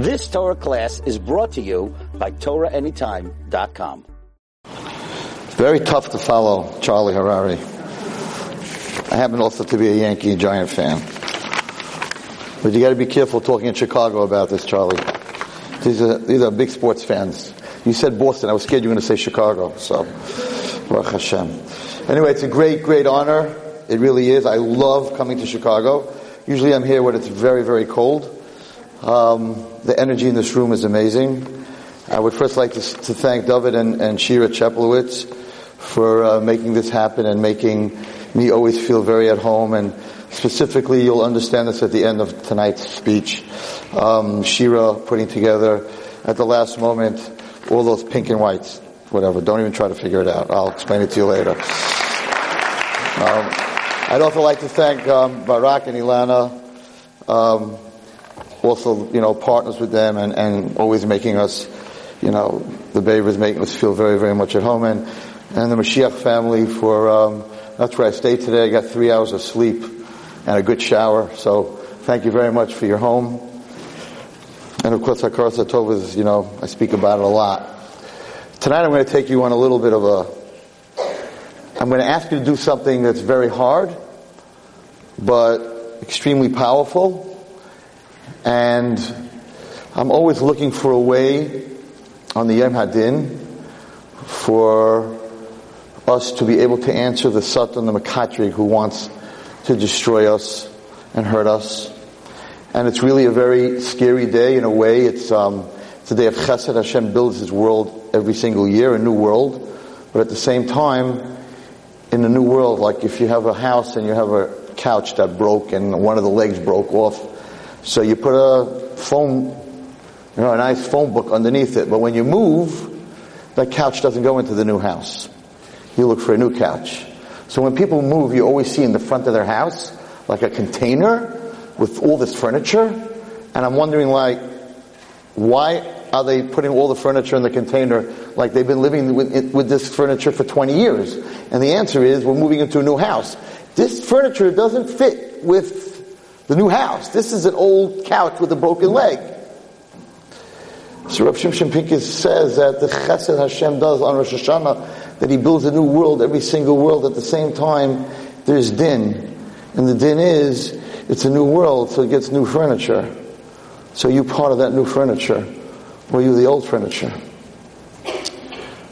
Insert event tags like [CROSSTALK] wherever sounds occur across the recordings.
This Torah class is brought to you by TorahAnytime.com. Very tough to follow Charlie Harary. I happen also to be a Yankee Giant fan. But you gotta be careful talking in Chicago about this, Charlie. These are, these are big sports fans. You said Boston. I was scared you were going to say Chicago. So, Baruch Hashem. Anyway, it's a great, great honor. It really is. I love coming to Chicago. Usually I'm here when it's very, very cold. Um, the energy in this room is amazing. I would first like to, to thank David and, and Shira Cheplowitz for uh, making this happen and making me always feel very at home. And specifically, you'll understand this at the end of tonight's speech. Um, Shira putting together at the last moment all those pink and whites. Whatever. Don't even try to figure it out. I'll explain it to you later. Um, I'd also like to thank um, Barak and Ilana. Also, you know, partners with them and, and always making us, you know, the Babers making us feel very, very much at home. And, and the Mashiach family for, um, that's where I stayed today. I got three hours of sleep and a good shower. So thank you very much for your home. And of course, Hakaras Hatov is, you know, I speak about it a lot. Tonight I'm going to take you on a little bit of a, I'm going to ask you to do something that's very hard, but extremely powerful. And I'm always looking for a way on the Yom Hadin for us to be able to answer the Satan, the Makatrig, who wants to destroy us and hurt us. And it's really a very scary day in a way. It's, um, it's a day of chesed. Hashem builds his world every single year, a new world. But at the same time, in the new world, like if you have a house and you have a couch that broke and one of the legs broke off, so you put a phone, you know, a nice phone book underneath it. But when you move, that couch doesn't go into the new house. You look for a new couch. So when people move, you always see in the front of their house, like a container with all this furniture. And I'm wondering like, why are they putting all the furniture in the container like they've been living with, with this furniture for 20 years? And the answer is, we're moving into a new house. This furniture doesn't fit with the new house. This is an old couch with a broken leg. So Rav Shimshon Pincus says that the chesed Hashem does on Rosh Hashanah, that He builds a new world, every single world. At the same time, there's din. And the din is, it's a new world, so it gets new furniture. So you part of that new furniture, or you the old furniture.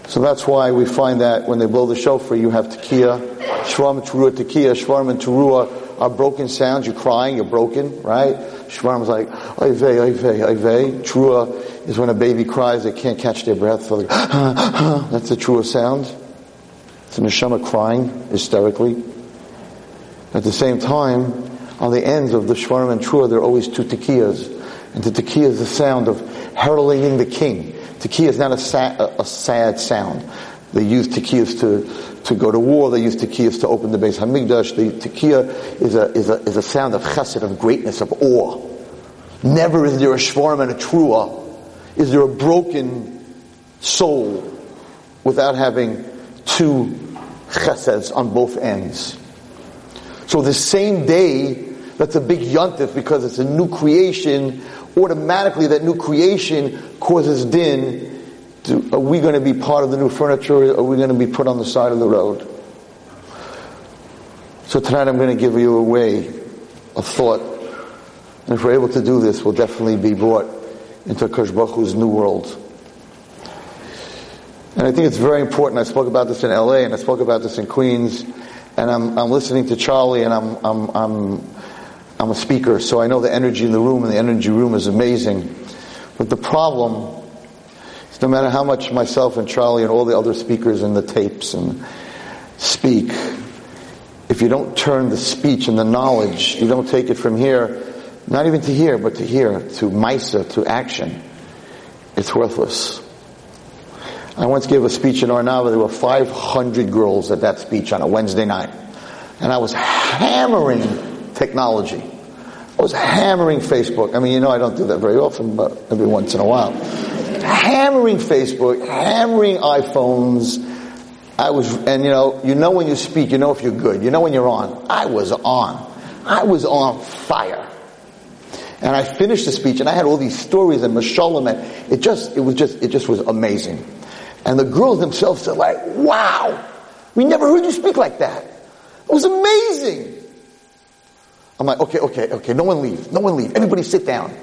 So that's why we find that when they blow the shofar, you have tekiah, shvam, teruah, tekiah, shvam, and teruah are broken sounds. You're crying, you're broken, right? Shvarm's like, oy vey, oy vey, oy vey. Teruah is when a baby cries, they can't catch their breath. So like, that's the teruah sound. It's a neshama crying hysterically. At the same time, on the ends of the shvarim and teruah, there are always two tekiyas. And the tekiah is the sound of heralding the king. Tekiah is not a, sa- a, sad sound. They use tekiyas to, to go to war. They use tekiyas to open the Beis Hamikdash. The tekiah is a, is, a, is a sound of chesed, of greatness, of awe. Never is there a shvarim and a trua. Is there a broken soul without having two cheseds on both ends? So the same day, that's a big yontif because it's a new creation. Automatically, that new creation causes din. Are we going to be part of the new furniture? Or are we going to be put on the side of the road? So tonight, I'm going to give you a way, a thought. And if we're able to do this, we'll definitely be brought into Kosh Baruch new world. And I think it's very important. I spoke about this in LA and I spoke about this in Queens. And I'm, I'm listening to Charlie and I'm, I'm, I'm, I'm a speaker, so I know the energy in the room and the energy room is amazing. But the problem no matter how much myself and Charlie and all the other speakers in the tapes and speak, if you don't turn the speech and the knowledge, you don't take it from here, not even to here, but to here, to Misa, to action, it's worthless. I once gave a speech in Arnava. There were 500 girls at that speech on a Wednesday night. And I was hammering technology. I was hammering Facebook. I mean, you know, I don't do that very often, but every once in a while. Hammering Facebook, hammering iPhones. I was, and you know, you know when you speak, you know if you're good. You know when you're on. I was on. I was on fire. And I finished the speech and I had all these stories and mashallah and it just, it was just, it just was amazing. And the girls themselves said like, wow, we never heard you speak like that. It was amazing. I'm like, okay, okay, okay, no one leave, no one leave. Everybody sit down.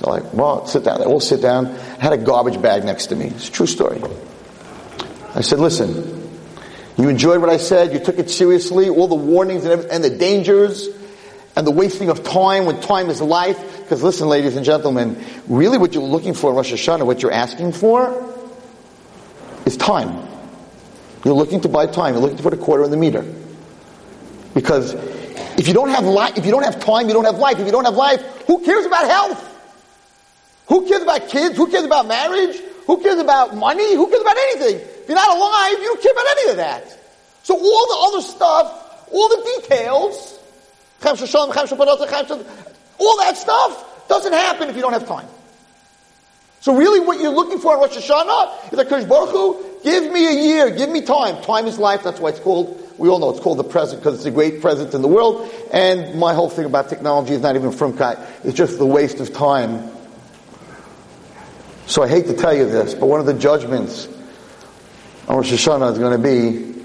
They're like, well, sit down. They all sit down. I had a garbage bag next to me. It's a true story. I said, listen, you enjoyed what I said. You took it seriously. All the warnings and, and the dangers and the wasting of time when time is life. Because listen, ladies and gentlemen, really what you're looking for in Rosh Hashanah, what you're asking for, is time. You're looking to buy time. You're looking to put a quarter in the meter. Because if you don't have life, if you don't have time, you don't have life. If you don't have life, who cares about health? Who cares about kids? Who cares about marriage? Who cares about money? Who cares about anything? If you're not alive, you don't care about any of that. So all the other stuff, all the details, all that stuff doesn't happen if you don't have time. So really what you're looking for in Rosh Hashanah is that Kosh Baruch Hu, give me a year, give me time. Time is life, that's why it's called, we all know it's called the present because it's a great present in the world. And my whole thing about technology is not even from Kai, it's just the waste of time. So I hate to tell you this, but one of the judgments on Rosh Hashanah is going to be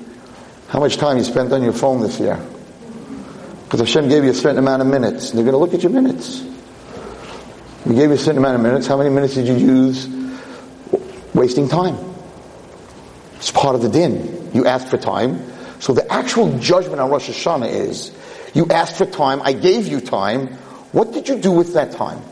how much time you spent on your phone this year. Because Hashem gave you a certain amount of minutes. And they're going to look at your minutes. We gave you a certain amount of minutes. How many minutes did you use wasting time? It's part of the din. You asked for time. So the actual judgment on Rosh Hashanah is, you asked for time, I gave you time. What did you do with that time?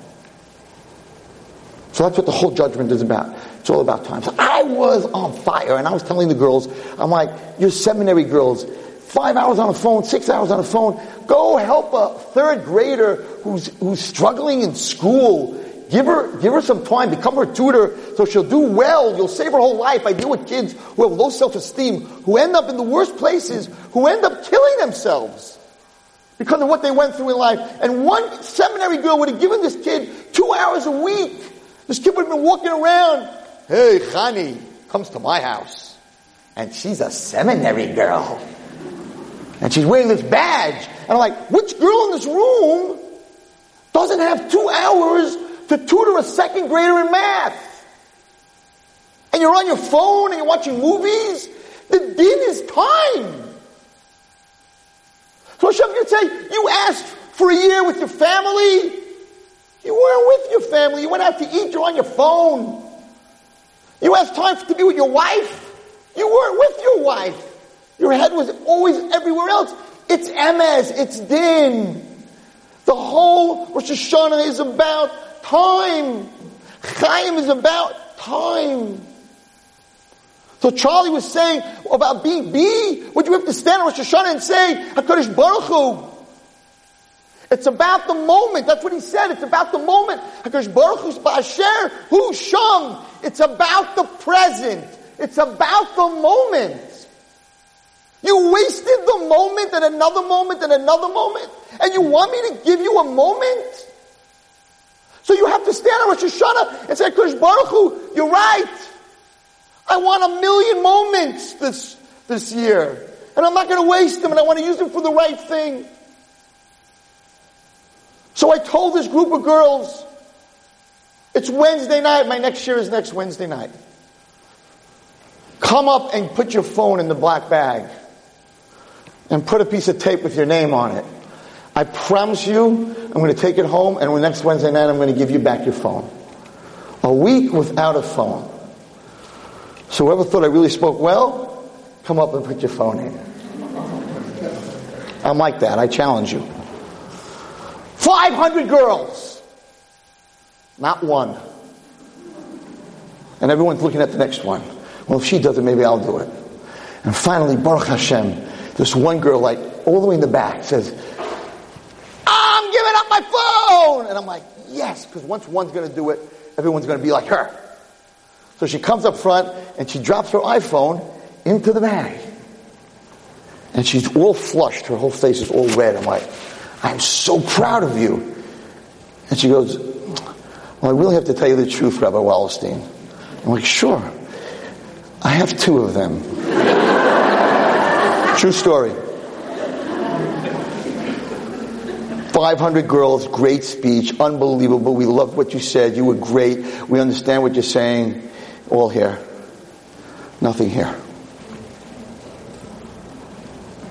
So that's what the whole judgment is about. It's all about time. So I was on fire and I was telling the girls, I'm like, you're seminary girls, five hours on the phone, six hours on the phone. Go help a third grader who's, who's struggling in school. Give her, give her some time. Become her tutor so she'll do well. You'll save her whole life. I deal with kids who have low self-esteem, who end up in the worst places, who end up killing themselves because of what they went through in life. And one seminary girl would have given this kid two hours a week. This kid would have been walking around. Hey, Chani comes to my house. And she's a seminary girl. And she's wearing this badge. And I'm like, which girl in this room doesn't have two hours to tutor a second grader in math? And you're on your phone and you're watching movies? The din is time. So Hashem could say, you asked for a year with your family. You weren't with your family. You went out to eat. You're on your phone. You asked time to be with your wife. You weren't with your wife. Your head was always everywhere else. It's emes, it's din. The whole Rosh Hashanah is about time. Chaim is about time. So Charlie was saying about being B, would you have to stand on Rosh Hashanah and say, HaKadosh Baruch Hu. It's about the moment. That's what he said. It's about the moment. Baruch Hu. It's about the present. It's about the moment. You wasted the moment and another moment and another moment. And you want me to give you a moment? So you have to stand on Rosh Hashanah and say, Kush Baruch Hu, you're right. I want a million moments this, this year. And I'm not going to waste them and I want to use them for the right thing. So I told this group of girls, it's Wednesday night. My next year is next Wednesday night. Come up and put your phone in the black bag and put a piece of tape with your name on it. I promise you, I'm going to take it home, and next Wednesday night, I'm going to give you back your phone. A week without a phone. So whoever thought I really spoke well, come up and put your phone in. I'm like that. I challenge you. 500 girls. Not one. And everyone's looking at the next one. Well, if she does it, maybe I'll do it. And finally, Baruch Hashem, this one girl, like, all the way in the back says, I'm giving up my phone! And I'm like, yes, because once one's gonna do it, everyone's gonna be like her. So she comes up front and she drops her iPhone into the bag. And she's all flushed, her whole face is all red. I'm like, I'm so proud of you. And she goes, Well, I really have to tell you the truth, Rabbi Wallerstein. I'm like, Sure. I have two of them. [LAUGHS] True story. 500 500 girls, great speech, unbelievable. We loved what you said. You were great. We understand what you're saying. All here. Nothing here.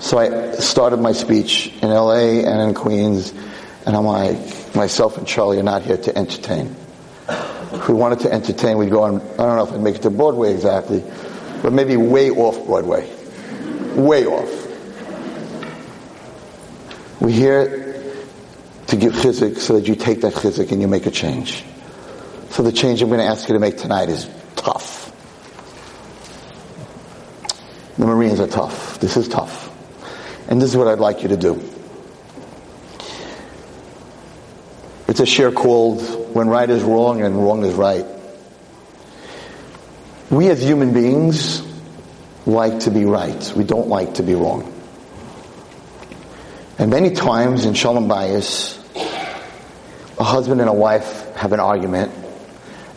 So I started my speech in LA and in Queens, and I'm like, myself and Charlie are not here to entertain. If we wanted to entertain, we'd go on, I don't know if I'd make it to Broadway exactly, but maybe way off Broadway. Way off. We're here to give chizik so that you take that chizik and you make a change. So the change I'm going to ask you to make tonight is tough. The Marines are tough. This is tough. And this is what I'd like you to do. It's a share called When Right is Wrong and Wrong is Right. We as human beings like to be right. We don't like to be wrong. And many times in Shalom Bayis, a husband and a wife have an argument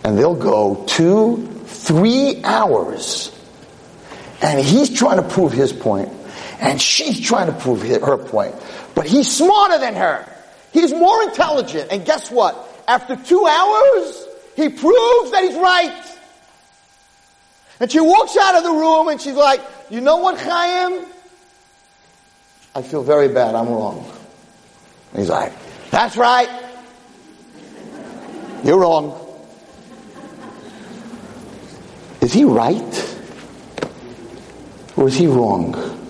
and they'll go two, three hours and he's trying to prove his point and she's trying to prove her point. But he's smarter than her. He's more intelligent. And guess what? After two hours, he proves that he's right. And she walks out of the room and she's like, you know what, Chaim? I feel very bad. I'm wrong. And he's like, that's right. You're wrong. Is he right? Or is he wrong?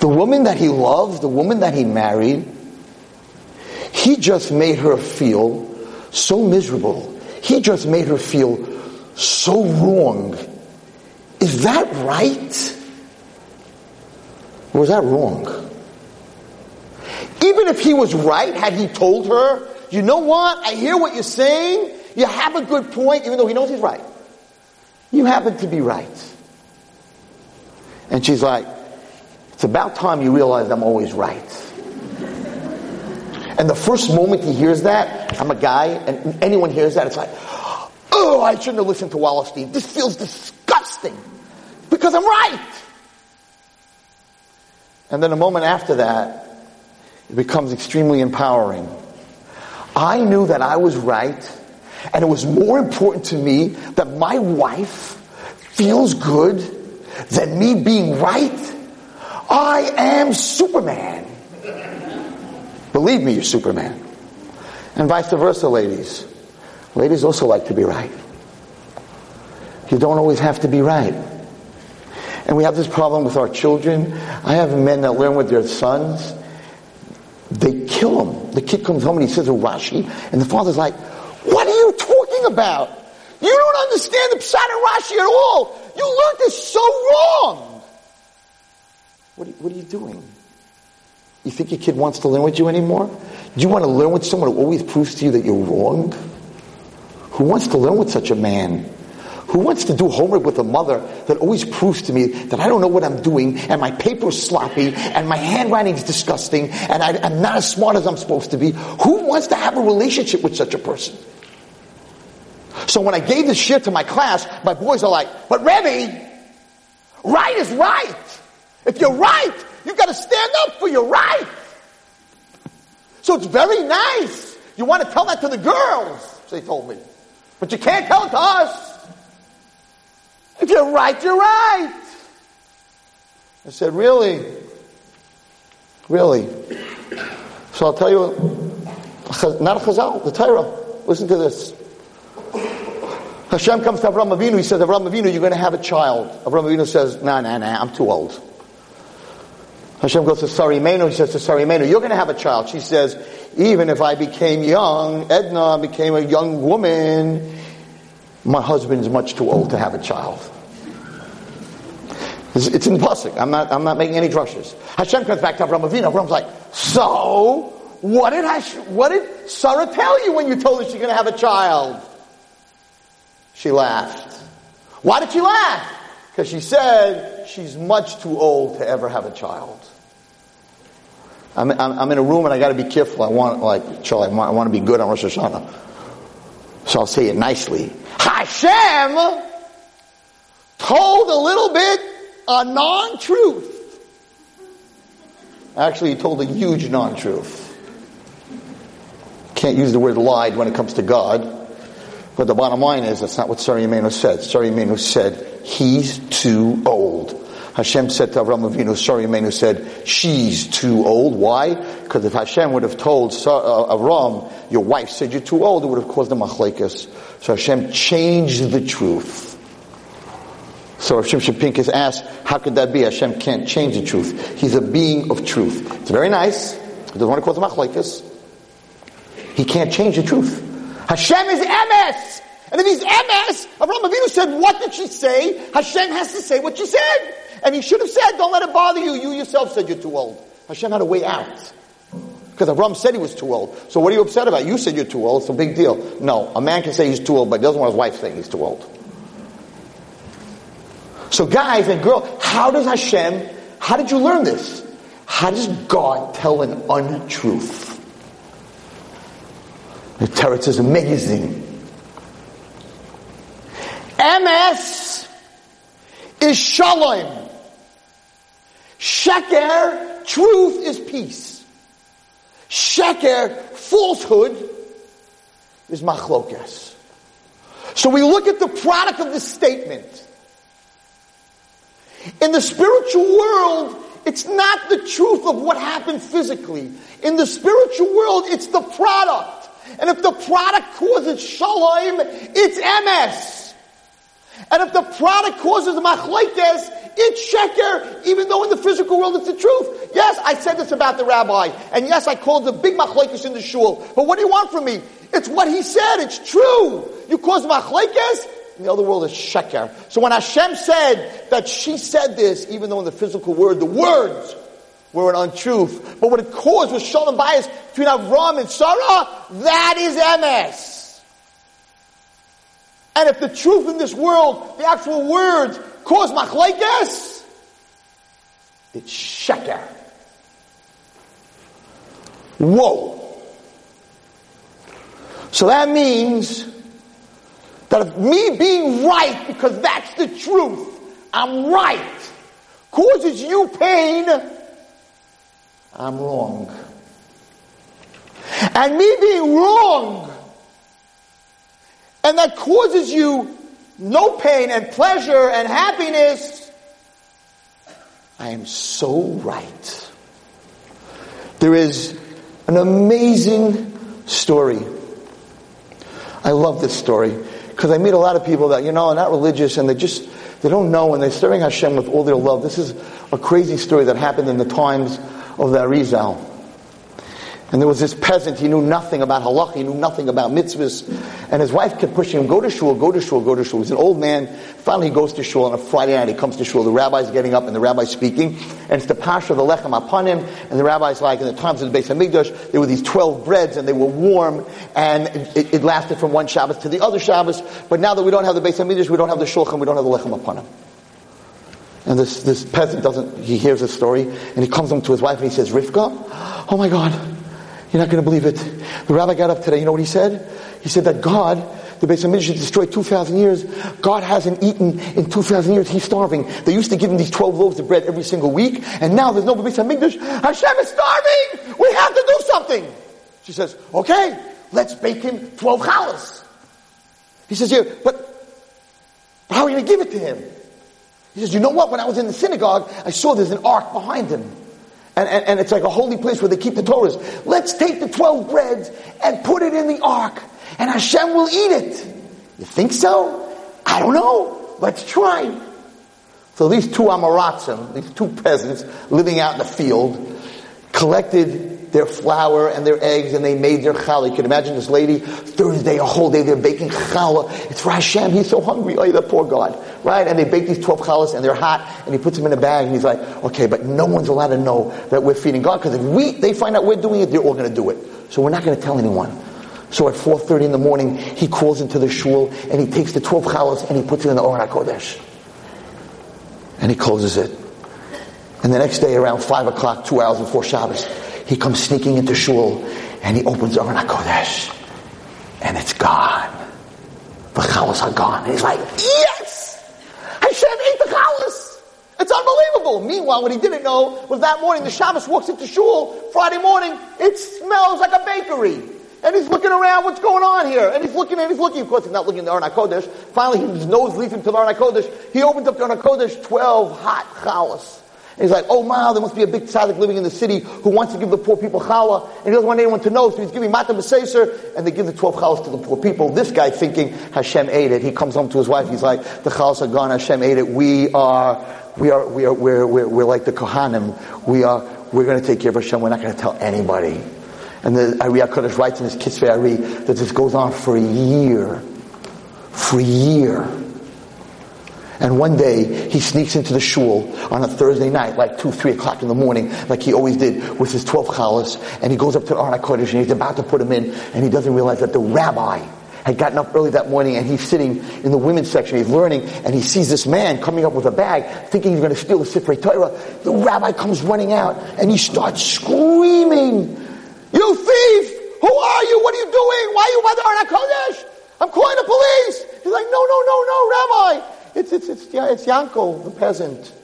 The woman that he loved, the woman that he married, he just made her feel so miserable. He just made her feel so wrong. Is that right? Or that wrong? Even if he was right, had he told her, you know what? I hear what you're saying. You have a good point, even though he knows he's right. You happen to be right. And she's like, it's about time you realize I'm always right. And the first moment he hears that, I'm a guy, and anyone hears that, it's like, oh, I shouldn't have listened to Wallerstein. This feels disgusting because I'm right. And then a moment after that, it becomes extremely empowering. I knew that I was right, and it was more important to me that my wife feels good than me being right. I am Superman. Believe me, you're Superman. And vice versa, ladies. Ladies also like to be right. You don't always have to be right. And we have this problem with our children. I have men that learn with their sons. They kill them. The kid comes home and he says a Rashi, and the father's like, What are you talking about? You don't understand the Pshat and Rashi at all. You learned this so wrong. What are, what are you doing? You think your kid wants to learn with you anymore? Do you want to learn with someone who always proves to you that you're wrong? Who wants to learn with such a man? Who wants to do homework with a mother that always proves to me that I don't know what I'm doing and my paper's sloppy and my handwriting is disgusting and I, am not as smart as I'm supposed to be? Who wants to have a relationship with such a person? So when I gave this shit to my class, my boys are like, but Rebbe, right is right. If you're right, you've got to stand up for your right. So it's very nice. You want to tell that to the girls, they told me. But you can't tell it to us. If you're right, you're right. I said, really? Really? So I'll tell you, not a chazal, the Torah. Listen to this. Hashem comes to Avram Avinu. He says, Avram Avinu, you're going to have a child. Avram Avinu says, nah, nah, nah, I'm too old. Hashem goes to Sarah Imeinu. He says to Sarah Imeinu, you're going to have a child. She says, even if I became young, Edna became a young woman, my husband's much too old to have a child. It's, it's in the pasuk. I'm not, I'm not making any drushes. Hashem comes back to Avram Avinu. Avram's like, so, what did Hashem, what did Sarah tell you when you told her she's going to have a child? She laughed. Why did she laugh? Because she said she's much too old to ever have a child. I'm, I'm, I'm in a room and I got to be careful. I want, like, Charlie, I want, I want to be good on Rosh Hashanah. So I'll say it nicely. Hashem told a little bit a non-truth. Actually, he told a huge non-truth. Can't use the word lied when it comes to God. But the bottom line is, that's not what Sarah Imeinu said. Sarah Imeinu said, he's too old. Hashem said to Avram Avinu, Sarah Imeinu said, she's too old. Why? Because if Hashem would have told uh, Avram, your wife said you're too old, it would have caused a machlekes. So Hashem changed the truth. So Hashem Shapinkas asked, how could that be? Hashem can't change the truth. He's a being of truth. It's very nice. He doesn't want to cause a machlekes. He can't change the truth. Hashem is emes. And if he's emes, Avraham Avinu said, what did she say? Hashem has to say what she said. And he should have said, don't let it bother you. You yourself said you're too old. Hashem had a way out. Because Avram said he was too old. So what are you upset about? You said you're too old. It's a big deal. No, a man can say he's too old, but he doesn't want his wife saying he's too old. So guys and girls, how does Hashem, how did you learn this? How does God tell an untruth? The Teretz is amazing. emes is shalom. Sheker, truth is peace. Sheker, falsehood, is machlokas. So we look at the product of this statement. In the spiritual world, it's not the truth of what happened physically. In the spiritual world, it's the product. And if the product causes shalom, it's emes. And if the product causes machlekes, it's sheker, even though in the physical world it's the truth. Yes, I said this about the rabbi, and yes, I called the big machlekes in the shul. But what do you want from me? It's what he said. It's true. You cause machlekes, in the other world is sheker. So when Hashem said that she said this, even though in the physical world the words were an untruth, but what it caused was shalom bayis between Avram and Sarah, that is emes. And if the truth in this world, the actual words, cause machlekes, it's sheker. Whoa. So that means that if me being right, because that's the truth, I'm right, causes you pain, I'm wrong. And me being wrong, and that causes you no pain and pleasure and happiness, I am so right. There is an amazing story. I love this story. Because I meet a lot of people that, you know, are not religious and they just, they don't know and they're serving Hashem with all their love. This is a crazy story that happened in the times of the Arizal. And there was this peasant, he knew nothing about halakha, he knew nothing about mitzvahs. And his wife kept pushing him, go to shul, go to shul, go to shul. He's an old man. Finally he goes to shul on a Friday night, he comes to shul. The rabbi's getting up and the rabbi's speaking. And it's the pasha of the lechem hapanim. And the rabbi's like, in the times of the Beis HaMikdash, there were these 12 breads and they were warm. And it, it, lasted from one Shabbos to the other Shabbos. But now that we don't have the Beis HaMikdash, we don't have the shulchan, we don't have the lechem hapanim. And this, this peasant doesn't, he hears the story and he comes home to his wife and he says, Rivka, oh my God, you're not going to believe it. The rabbi got up today. You know what he said? He said that God, the Beis Hamikdash destroyed 2,000 years. God hasn't eaten in 2,000 years. He's starving. They used to give him these 12 loaves of bread every single week. And now there's no Beis Hamikdash. Hashem is starving. We have to do something. She says, okay, let's bake him 12 challahs. He says, yeah, but how are you going to give it to him? He says, you know what? When I was in the synagogue, I saw there's an ark behind him. And, and, and, it's like a holy place where they keep the Torahs. Let's take the 12 breads and put it in the ark, and Hashem will eat it. You think so? I don't know. Let's try. So these two Amoratzim, these two peasants living out in the field, collected their flour and their eggs and they made their challah. You can imagine this lady, Thursday, a whole day, they're baking challah. It's for Hashem. He's so hungry. Oh, that poor God. Right? And they bake these 12 challahs and they're hot and he puts them in a bag and he's like, okay, but no one's allowed to know that we're feeding God because if we, they find out we're doing it, they're all going to do it. So we're not going to tell anyone. So at 4.30 in the morning, he calls into the shul and he takes the 12 challahs and he puts it in the Aron HaKodesh. And he closes it. And the next day around 5 o'clock, two hours before Shabbos, he comes sneaking into shul and he opens Aron HaKodesh and it's gone. The chalas are gone. And he's like, yes! Hashem ate the chalas! It's unbelievable. Meanwhile, what he didn't know was that morning the Shabbos walks into shul, Friday morning, it smells like a bakery. And he's looking around, what's going on here? And he's looking and he's looking. Of course, he's not looking at the Aron. Finally, his nose leads him to the Aron. He opens up the Aron HaKodesh, 12 hot challahs. And he's like, oh wow, there must be a big tzaddik living in the city who wants to give the poor people challah, and he doesn't want anyone to know, so he's giving matan b'seser, and they give the 12 challahs to the poor people. This guy thinking Hashem ate it. He comes home to his wife, he's like, the challahs are gone, Hashem ate it. We are, we are, we are, we're, we're, we're like the Kohanim. We are, we're going to take care of Hashem. We're not going to tell anybody. And the Ari HaKadosh writes in his Kisvei Ari that this goes on for a year. For a year. And one day, he sneaks into the shul on a Thursday night, like 2, 3 o'clock in the morning, like he always did with his 12 challahs, and he goes up to the Aron HaKodesh and he's about to put him in, and he doesn't realize that the rabbi had gotten up early that morning and he's sitting in the women's section, he's learning, and he sees this man coming up with a bag, thinking he's going to steal the Sifrei Torah. The rabbi comes running out, and he starts screaming, You thief! Who are you? What are you doing? Why are you by the Aron HaKodesh? I'm calling the police! He's like, No, no, no, no, rabbi! It's, it's, it's, it's Yankel, the peasant.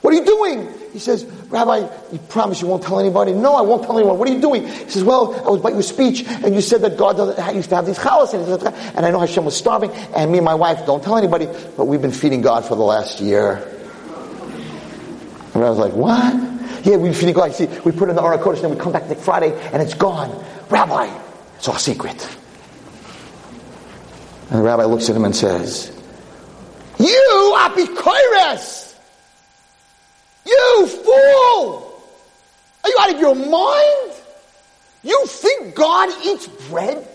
What are you doing? He says, Rabbi, you promise you won't tell anybody? No, I won't tell anyone. What are you doing? He says, well, I was by your speech, and you said that God used to have these challahs, and I know Hashem was starving, and me and my wife don't tell anybody, but we've been feeding God for the last year. And I was like, what? Yeah, we've been feeding God. See, we put in the HaKodesh, and then we come back next Friday, and it's gone. Rabbi, it's our secret. And the rabbi looks at him and says, you apikoires! You fool! Are you out of your mind? You think God eats bread?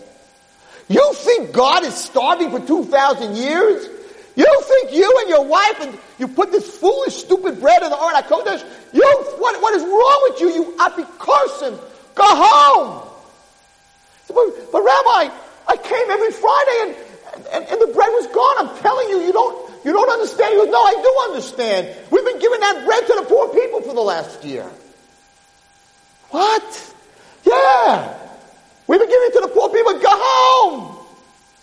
You think God is starving for 2,000 years? You think you and your wife and you put this foolish, stupid bread in the Aron HaKodesh? You, what, what is wrong with you, you apikorsim? Go home! But, but Rabbi, I came every Friday and, and, and the bread was gone. I'm telling you, you don't, you don't understand? He goes, No, I do understand. We've been giving that bread to the poor people for the last year. What? Yeah. We've been giving it to the poor people. Go home.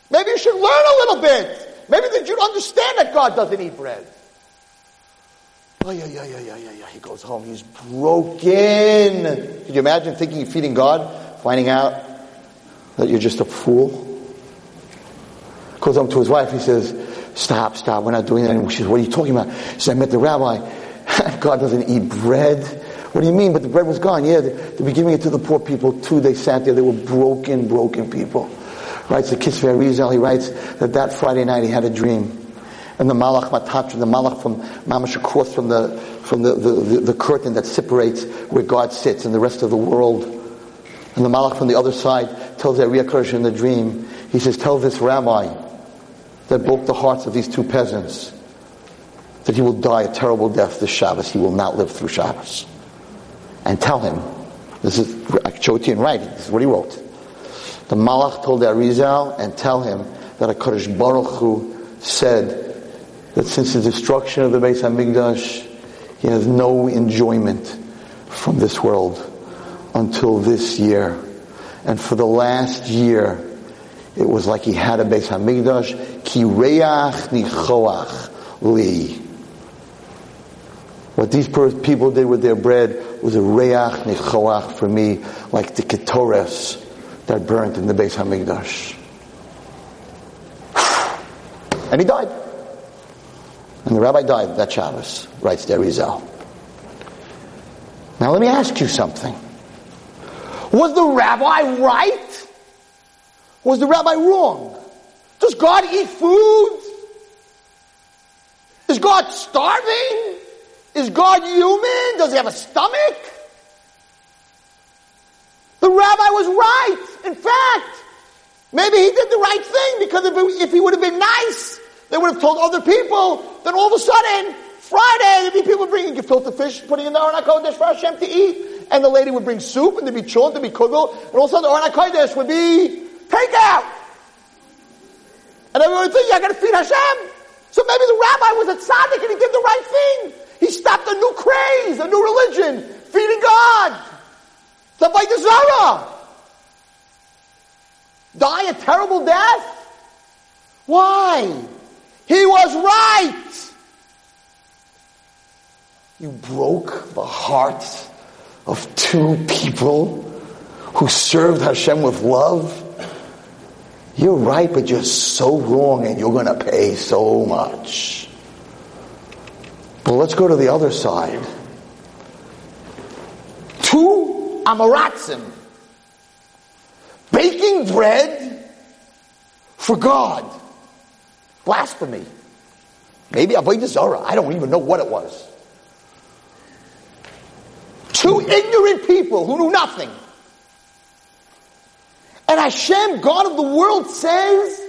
Maybe you should learn a little bit. Maybe that you understand that God doesn't eat bread. Oh, yeah, yeah, yeah, yeah, yeah, yeah. He goes home. He's broken. Could you imagine thinking you're feeding God, finding out that you're just a fool? Goes home to his wife. He says, Stop, stop, we're not doing that. She says, What are you talking about? She said, I met the rabbi. [LAUGHS] God doesn't eat bread. What do you mean? But the bread was gone. Yeah, they, were giving it to the poor people too. They sat there. They were broken, broken people. Writes the Kisvei Arizal, he writes that that Friday night he had a dream. And the Malach Metatron, the Malach from Mamash across from the from the, the, the, the, curtain that separates where God sits and the rest of the world. And the Malach from the other side tells Ari HaKadosh in the dream, he says, Tell this rabbi that broke the hearts of these two peasants, that he will die a terrible death this Shabbos. He will not live through Shabbos. And tell him, this is, I showed it to you in writing, this is what he wrote. The Malach told Arizal and tell him that a Kaddish Baruch Hu said that since the destruction of the Beis HaMikdash, he has no enjoyment from this world until this year. And for the last year, it was like he had a Beis Hamikdash. Ki reiach nichoach li. What these people did with their bread was a reiach nichoach for me, like the ketores that burnt in the Beis Hamikdash. And he died. And the rabbi died that Shabbos, writes Derizal. Now let me ask you something. Was the rabbi right? Was the rabbi wrong? Does God eat food? Is God starving? Is God human? Does he have a stomach? The rabbi was right. In fact, maybe he did the right thing because if, if he would have been nice, they would have told other people. Then all of a sudden, Friday, there'd be people bringing gefilte fish, putting in the Aron HaKodesh for Hashem to eat. And the lady would bring soup, and there'd be chulent, there'd be kugel, and all of a sudden the Aron HaKodesh would be Take out. And everyone would think, I gotta feed Hashem. So maybe the rabbi was a tzaddik and he did the right thing. He stopped a new craze, a new religion, feeding God. The Zara. Die a terrible death? Why? He was right. You broke the hearts of two people who served Hashem with love, you're right, but you're so wrong and you're going to pay so much. But let's go to the other side. Two Amaratzim baking bread for God. Blasphemy. Maybe Avodah Zarah. I don't even know what it was. Two ignorant people who knew nothing. And Hashem, God of the world, says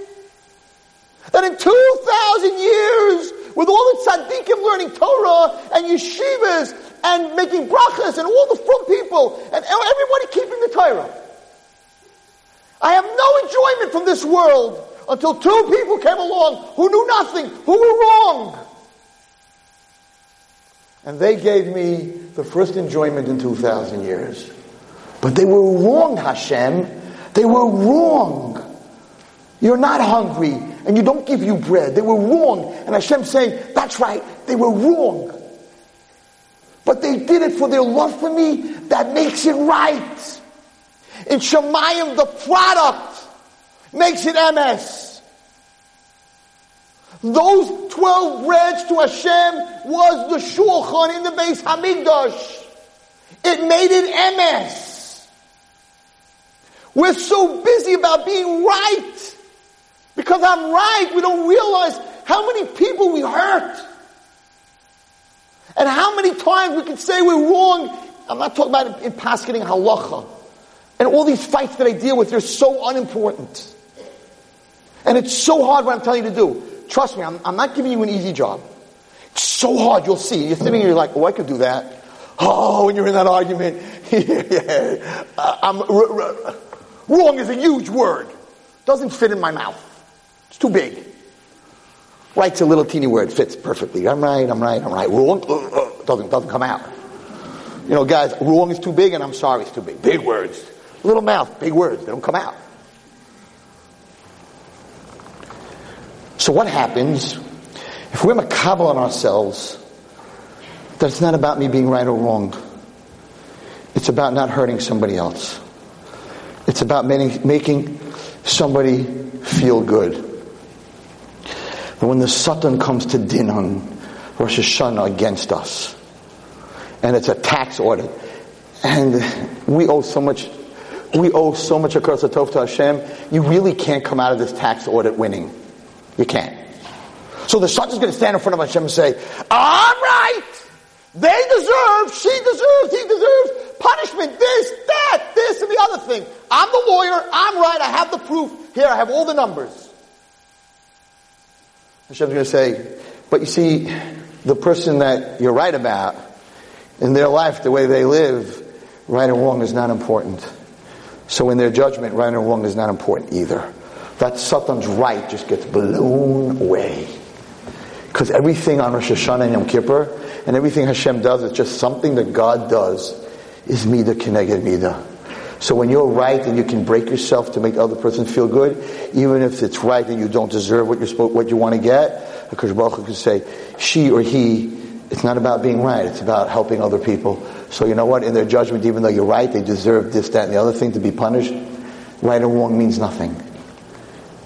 that in 2,000 years, with all the tzaddikim learning Torah and yeshivas and making brachas and all the frum people and everybody keeping the Torah, I have no enjoyment from this world until two people came along who knew nothing, who were wrong. And they gave me the first enjoyment in 2,000 years. But they were wrong, Hashem. They were wrong. You're not hungry and you don't give you bread. They were wrong. And Hashem saying, that's right, they were wrong. But they did it for their love for me that makes it right. In Shamayim, the product makes it emes. Those 12 breads to Hashem was the shulchan in the Beis Hamikdash. It made it emes. We're so busy about being right. Because I'm right, we don't realize how many people we hurt. And how many times we can say we're wrong. I'm not talking about in, in halacha. And all these fights that I deal with, they're so unimportant. And it's so hard what I'm telling you to do. Trust me, I'm, I'm not giving you an easy job. It's so hard, you'll see. You're sitting here, you're like, oh, I could do that. Oh, when you're in that argument, [LAUGHS] yeah, I'm, r- r- wrong is a huge word. Doesn't fit in my mouth. It's too big. Right's a little teeny word, fits perfectly. I'm right, I'm right, I'm right. Wrong uh, uh, doesn't, doesn't come out. You know, guys, wrong is too big and I'm sorry it's too big. Big words. Little mouth, big words, they don't come out. So what happens if we're macabre on ourselves that it's not about me being right or wrong? It's about not hurting somebody else. It's about making somebody feel good. And when the Satan comes to din on Rosh Hashanah against us, and it's a tax audit, and we owe so much we owe so much Hakaras Hatov to Hashem, you really can't come out of this tax audit winning. You can't. So the is going to stand in front of Hashem and say, I'm right. They deserve, she deserves, he deserves punishment, this, that, this, and the other thing. I'm the lawyer, I'm right, I have the proof. Here, I have all the numbers. Hashem's going to say, but you see, the person that you're right about, in their life, the way they live, right or wrong is not important. So in their judgment, right or wrong is not important either. That Satan's right just gets blown away. Because everything on Rosh Hashanah and Yom Kippur, and everything Hashem does, is just something that God does, is Mida Keneged Mida. So when you're right and you can break yourself to make the other person feel good, even if it's right and you don't deserve what you're what you want to get, because Baruch can say, she or he, it's not about being right, it's about helping other people. So you know what? In their judgment, even though you're right, they deserve this, that, and the other thing to be punished. Right or wrong means nothing.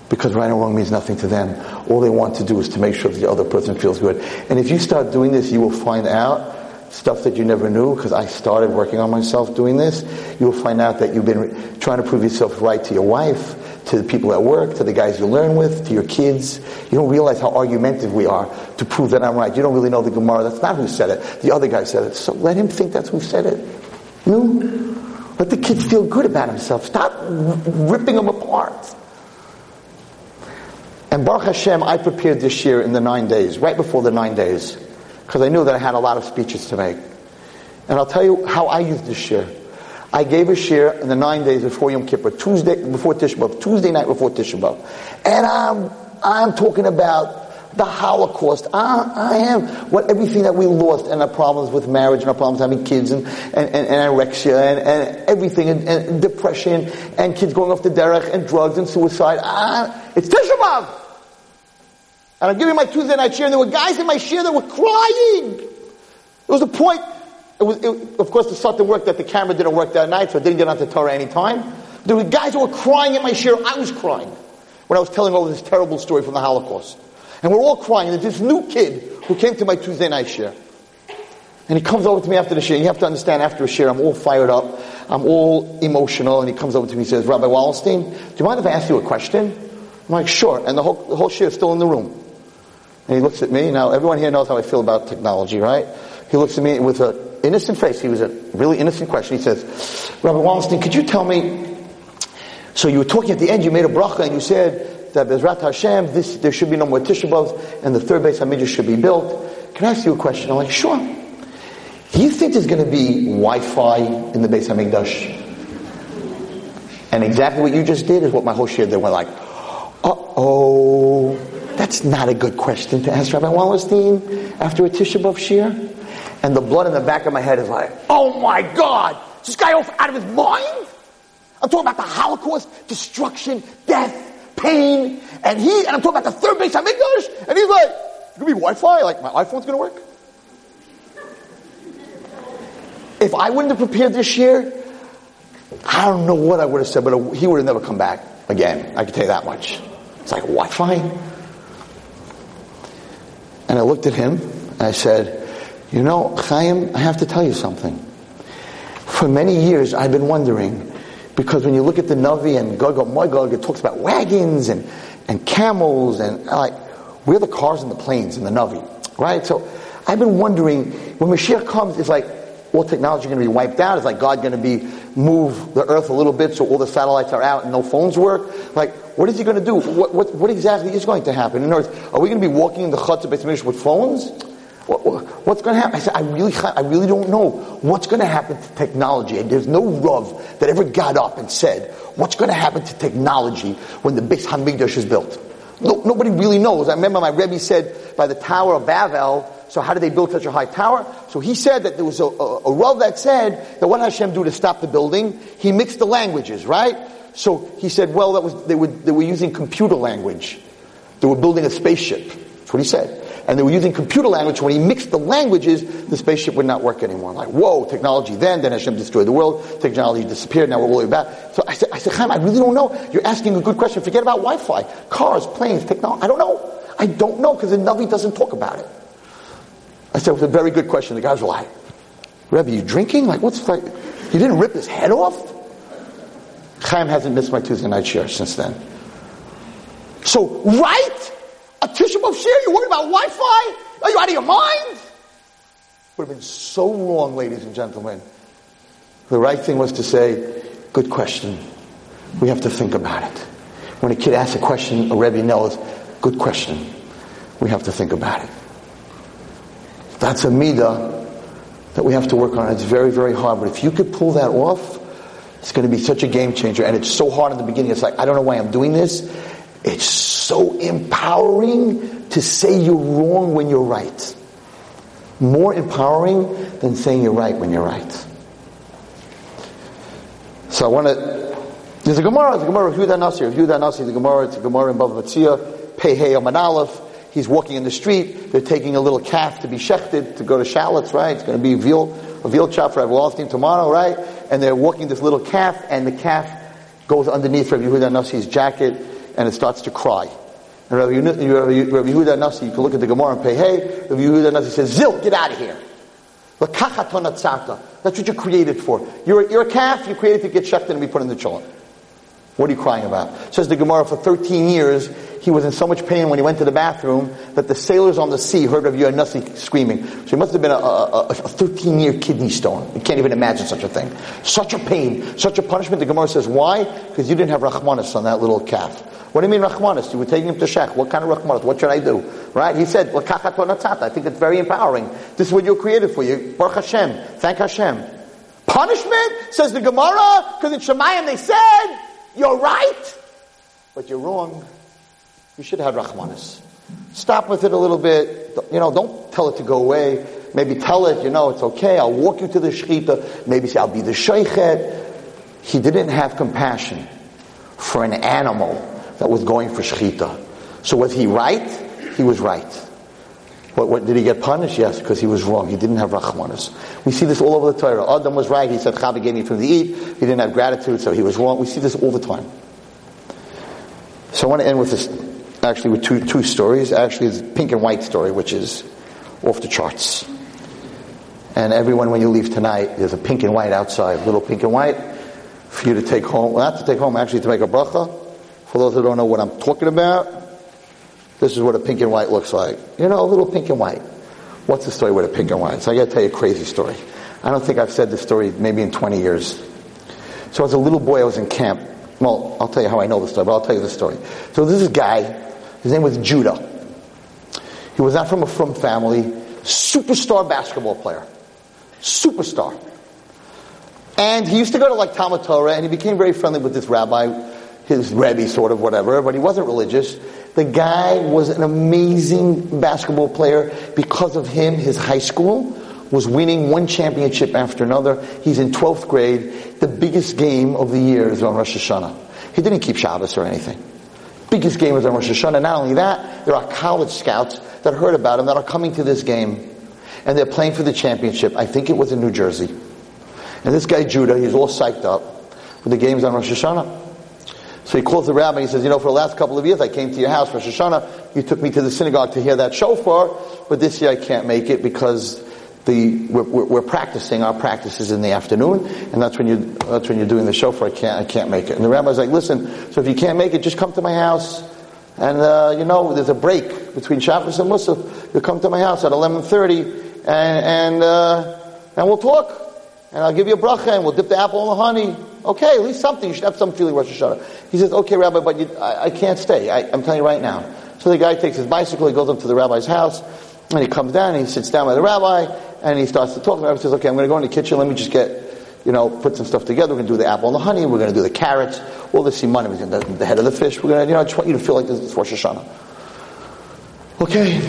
Because right or wrong means nothing to them. All they want to do is to make sure the other person feels good. And if you start doing this, you will find out stuff that you never knew, because I started working on myself doing this. You will find out that you've been trying to prove yourself right to your wife, to the people at work, to the guys you learn with, to your kids. You don't realize how argumentative we are to prove that I'm right. You don't really know the Gemara. That's not who said it. The other guy said it. So let him think that's who said it. No. Let the kids feel good about himself. Stop ripping them apart. And Baruch Hashem, I prepared this year in the nine days, right before the nine days, because I knew that I had a lot of speeches to make. And I'll tell you how I used this year. I gave a share in the nine days before Yom Kippur, Tuesday before Tisha B'av, Tuesday night before Tisha B'av, and I'm I'm talking about the Holocaust. I, I am what everything that we lost and our problems with marriage and our problems having kids and and, and, and anorexia and, and everything and, and, depression and kids going off the derech and drugs and suicide. I, it's Tisha B'av. And I'm giving my Tuesday night share, and there were guys in my share that were crying. It was a point It was, it, of course, the Satan worked that the camera didn't work that night, so I didn't get onto Torah any time. There were guys who were crying at my share. I was crying when I was telling all this terrible story from the Holocaust. And we're all crying. There's this new kid who came to my Tuesday night share. And he comes over to me after the share. You have to understand, after a share, I'm all fired up. I'm all emotional. And he comes over to me and says, Rabbi Wallerstein, do you mind if I ask you a question? I'm like, sure. And the whole, the whole share is still in the room. And he looks at me. Now, everyone here knows how I feel about technology, right? He looks at me with an innocent face. He was a really innocent question. He says, Rabbi Wallerstein, could you tell me, so you were talking at the end, you made a bracha and you said that Bezrat Hashem, this, there should be no more Tisha B'Avs and the third Beis Hamikdash should be built. Can I ask you a question? I'm like, sure. Do you think there's going to be Wi-Fi in the Beis Hamikdash? And exactly what you just did is what my whole share They went like, uh-oh, that's not a good question to ask Rabbi Wallerstein after a Tisha B'Av shir. And the blood in the back of my head is like, oh my God, is this guy off out of his mind? I'm talking about the Holocaust, destruction, death, pain, and he, and I'm talking about the third Beis Hamikdash, and he's like, it's gonna be Wi-Fi, like my iPhone's gonna work? If I wouldn't have prepared this year, I don't know what I would have said, but he would have never come back again. I can tell you that much. It's like, Wi-Fi? And I looked at him and I said, you know, Chaim, I have to tell you something. For many years, I've been wondering, because when you look at the Navi and Gog Magog, it talks about wagons and, and camels and like, we're the cars and the planes in the Navi, right? So I've been wondering, when Mashiach comes, it's like, all technology going to be wiped out? Is like God going to be move the earth a little bit so all the satellites are out and no phones work? Like, what is he going to do? What, what, what exactly is going to happen? In other words, are we going to be walking in the Chutz of Beit with phones? What, what's going to happen? I said, I really, I really don't know what's going to happen to technology. And there's no Rav that ever got up and said, what's going to happen to technology when the Beis Hamikdash is built? No, nobody really knows. I remember my Rebbe said by the Tower of Babel, so how did they build such a high tower? So he said that there was a, a, a that said that what Hashem do to stop the building? He mixed the languages, right? So he said, well, that was, they were, they were using computer language. They were building a spaceship. That's what he said. And they were using computer language. When he mixed the languages, the spaceship would not work anymore. Like, whoa, technology then, then Hashem destroyed the world, technology disappeared, now we're all the way back. So I said, I said, Chaim, I really don't know. You're asking a good question. Forget about Wi-Fi, cars, planes, technology. I don't know. I don't know because the Navi doesn't talk about it. I said, it was a very good question. The guys were like, Rebbe, you drinking? Like, what's like, you didn't rip his head off? Chaim hasn't missed my Tuesday night share since then. So, right? A Tisha B'Av share? You're worried about Wi-Fi? Are you out of your mind? Would have been so wrong, ladies and gentlemen. The right thing was to say, good question. We have to think about it. When a kid asks a question, a Rebbe knows, good question. We have to think about it. That's a midah that we have to work on. It's very, very hard. But if you could pull that off, it's going to be such a game changer. And it's so hard in the beginning. It's like, I don't know why I'm doing this. It's so empowering to say you're wrong when you're right. More empowering than saying you're right when you're right. So I want to. There's a Gemara. There's a Gemara of Yehuda Nasi. Yehuda Nasi. The Gemara. It's a Gemara in Bava Metzia. Pei Aleph. He's walking in the street. They're taking a little calf to be shechted to go to shallots, right? It's going to be veal, a veal chop for Rabbi team tomorrow, right? And they're walking this little calf, and the calf goes underneath Rabbi Yehuda Nasi's jacket, and it starts to cry. And Rabbi, Rabbi, Rabbi Yehuda Nasi, you can look at the Gemara and pay, hey, Rabbi Yehuda Nasi says, Zil, get out of here. That's what you're created for. You're, you're a calf, you're created to get shechted and be put in the cholent. What are you crying about? Says the Gemara, for 13 years, he was in so much pain when he went to the bathroom that the sailors on the sea heard of Yonasi screaming. So he must have been a, a, a 13 year kidney stone. You can't even imagine such a thing. Such a pain, such a punishment. The Gemara says, why? Because you didn't have Rahmanis on that little calf. What do you mean Rahmanis? You were taking him to Shech. What kind of Rahmanis? What should I do? Right? He said, I think it's very empowering. This is what you're created for. You, Baruch Hashem. Thank Hashem. Punishment? Says the Gemara, because in Shamayim they said, you're right, but you're wrong. You should have had Rahmanis. Stop with it a little bit. You know, don't tell it to go away. Maybe tell it, you know, it's okay. I'll walk you to the Shechita. Maybe say, I'll be the Sheikhet. He didn't have compassion for an animal that was going for Shechita. So was he right? He was right. What, what, did he get punished? Yes, because he was wrong. He didn't have rachmanis. We see this all over the Torah. Adam was right. He said Chava gave me from the eat. He didn't have gratitude, so he was wrong. We see this all the time. So I want to end with this, actually with two, two stories. Actually, it's pink and white story, which is off the charts. And everyone, when you leave tonight, there's a pink and white outside, little pink and white, for you to take home. Well, not to take home, actually to make a bracha. For those who don't know what I'm talking about, this is what a pink and white looks like. You know, a little pink and white. What's the story with a pink and white? So I got to tell you a crazy story. I don't think I've said this story maybe in 20 years. So as a little boy, I was in camp. Well, I'll tell you how I know the story, but I'll tell you the story. So this is a guy. His name was Judah. He was not from a frum family. Superstar basketball player. Superstar. And he used to go to like Talmud Torah, and he became very friendly with this rabbi, his rebbe, sort of whatever. But he wasn't religious. The guy was an amazing basketball player. Because of him, his high school was winning one championship after another. He's in 12th grade. The biggest game of the year is on Rosh Hashanah. He didn't keep Shabbos or anything. Biggest game is on Rosh Hashanah. Not only that, there are college scouts that heard about him that are coming to this game. And they're playing for the championship. I think it was in New Jersey. And this guy Judah, he's all psyched up for the games on Rosh Hashanah. So he calls the rabbi and he says, you know, for the last couple of years I came to your house for Rosh Hashanah. You took me to the synagogue to hear that shofar, but this year I can't make it because the, we're, we're, we're, practicing. Our practices in the afternoon, and that's when you that's when you're doing the shofar. I can't I can't make it. And the rabbi's like, listen. So if you can't make it, just come to my house. And uh, you know, there's a break between Shabbos and Musaf. You come to my house at 11:30, and and uh, and we'll talk. And I'll give you a bracha, and we'll dip the apple in the honey. Okay, at least something. You should have some feeling Rosh Hashanah. He says, okay, Rabbi, but you, I, I, can't stay. I, I'm telling you right now. So the guy takes his bicycle, he goes up to the rabbi's house, and he comes down, and he sits down by the rabbi, and he starts to talk. To the rabbi says, okay, I'm going to go in the kitchen. Let me just get, you know, put some stuff together. We're going to do the apple and the honey. We're going to do the carrots, all the simanim. We're going to do the head of the fish. We're going to, you know, I just want you to feel like this is Rosh Hashanah. Okay.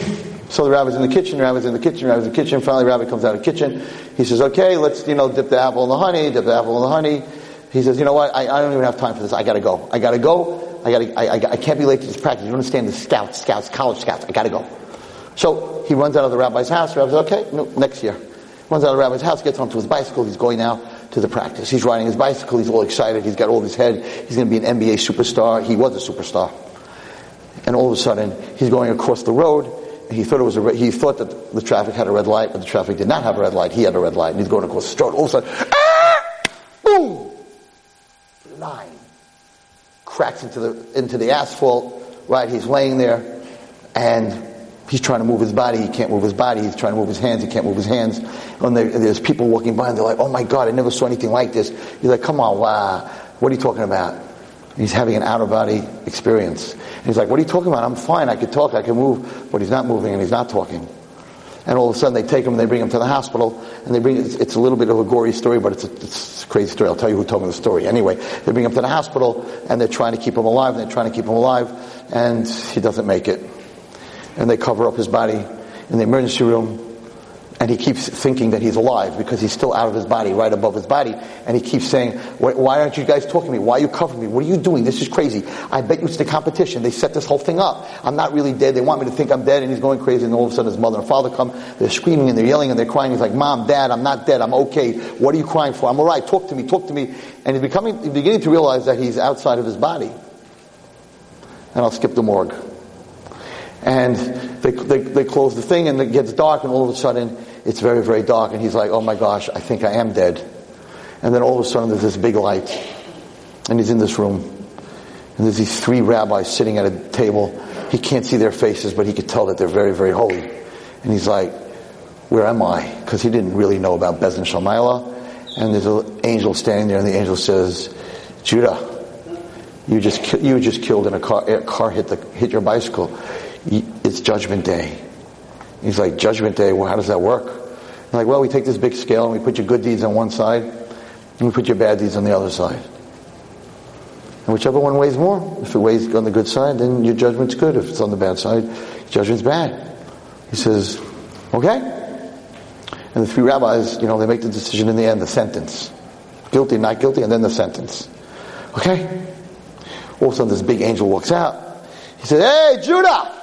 So the rabbi's in the kitchen, the rabbi's in the kitchen, the rabbi's in the kitchen. Finally, the rabbi comes out of the kitchen. He says, okay, let's, you know, dip the apple in the honey, dip the apple in the honey. He says, you know what, I, I don't even have time for this. I gotta go. I gotta go. I gotta, I, I, I can't be late to this practice. You understand the scouts, scouts, college scouts. I gotta go. So he runs out of the rabbi's house. The rabbi says, okay, no, next year. Runs out of the rabbi's house, gets onto his bicycle. He's going now to the practice. He's riding his bicycle. He's all excited. He's got all his head. He's going to be an NBA superstar. He was a superstar. And all of a sudden, he's going across the road. He thought it was a, he thought that the traffic had a red light, but the traffic did not have a red light. He had a red light, and he's going across the road. All of a sudden, ah! boom! Line cracks into the into the asphalt. Right, he's laying there, and he's trying to move his body. He can't move his body. He's trying to move his hands. He can't move his hands. And there, there's people walking by, and they're like, "Oh my God, I never saw anything like this." He's like, "Come on, wow, what are you talking about?" He's having an out of body experience. And he's like, What are you talking about? I'm fine. I can talk. I can move. But he's not moving and he's not talking. And all of a sudden they take him and they bring him to the hospital. And they bring, it's, it's a little bit of a gory story, but it's a, it's a, crazy story. I'll tell you who told me the story. Anyway, they bring him to the hospital and they're trying to keep him alive and they're trying to keep him alive. And he doesn't make it. And they cover up his body in the emergency room and he keeps thinking that he's alive because he's still out of his body, right above his body. And he keeps saying, why aren't you guys talking to me? Why are you covering me? What are you doing? This is crazy. I bet you it's the competition. They set this whole thing up. I'm not really dead. They want me to think I'm dead. And he's going crazy. And all of a sudden his mother and father come. They're screaming and they're yelling and they're crying. He's like, mom, dad, I'm not dead. I'm okay. What are you crying for? I'm alright. Talk to me. Talk to me. And he's becoming, he's beginning to realize that he's outside of his body. And I'll skip the morgue. And they, they, they close the thing and it gets dark and all of a sudden it's very, very dark, and he's like, oh my gosh, I think I am dead. And then all of a sudden there's this big light, and he's in this room, and there's these three rabbis sitting at a table. He can't see their faces, but he could tell that they're very, very holy. And he's like, where am I? Because he didn't really know about Shel Maalah. And there's an angel standing there, and the angel says, Judah, you just you were just killed in a car. A car hit the hit your bicycle. It's Judgment Day. He's like, Judgment Day, well, how does that work? Like, well, we take this big scale and we put your good deeds on one side and we put your bad deeds on the other side. And whichever one weighs more, if it weighs on the good side, then your judgment's good. If it's on the bad side, judgment's bad. He says, okay. And the three rabbis, you know, they make the decision in the end, the sentence. Guilty, not guilty, and then the sentence. Okay? All of a sudden this big angel walks out. He says, hey, Judah!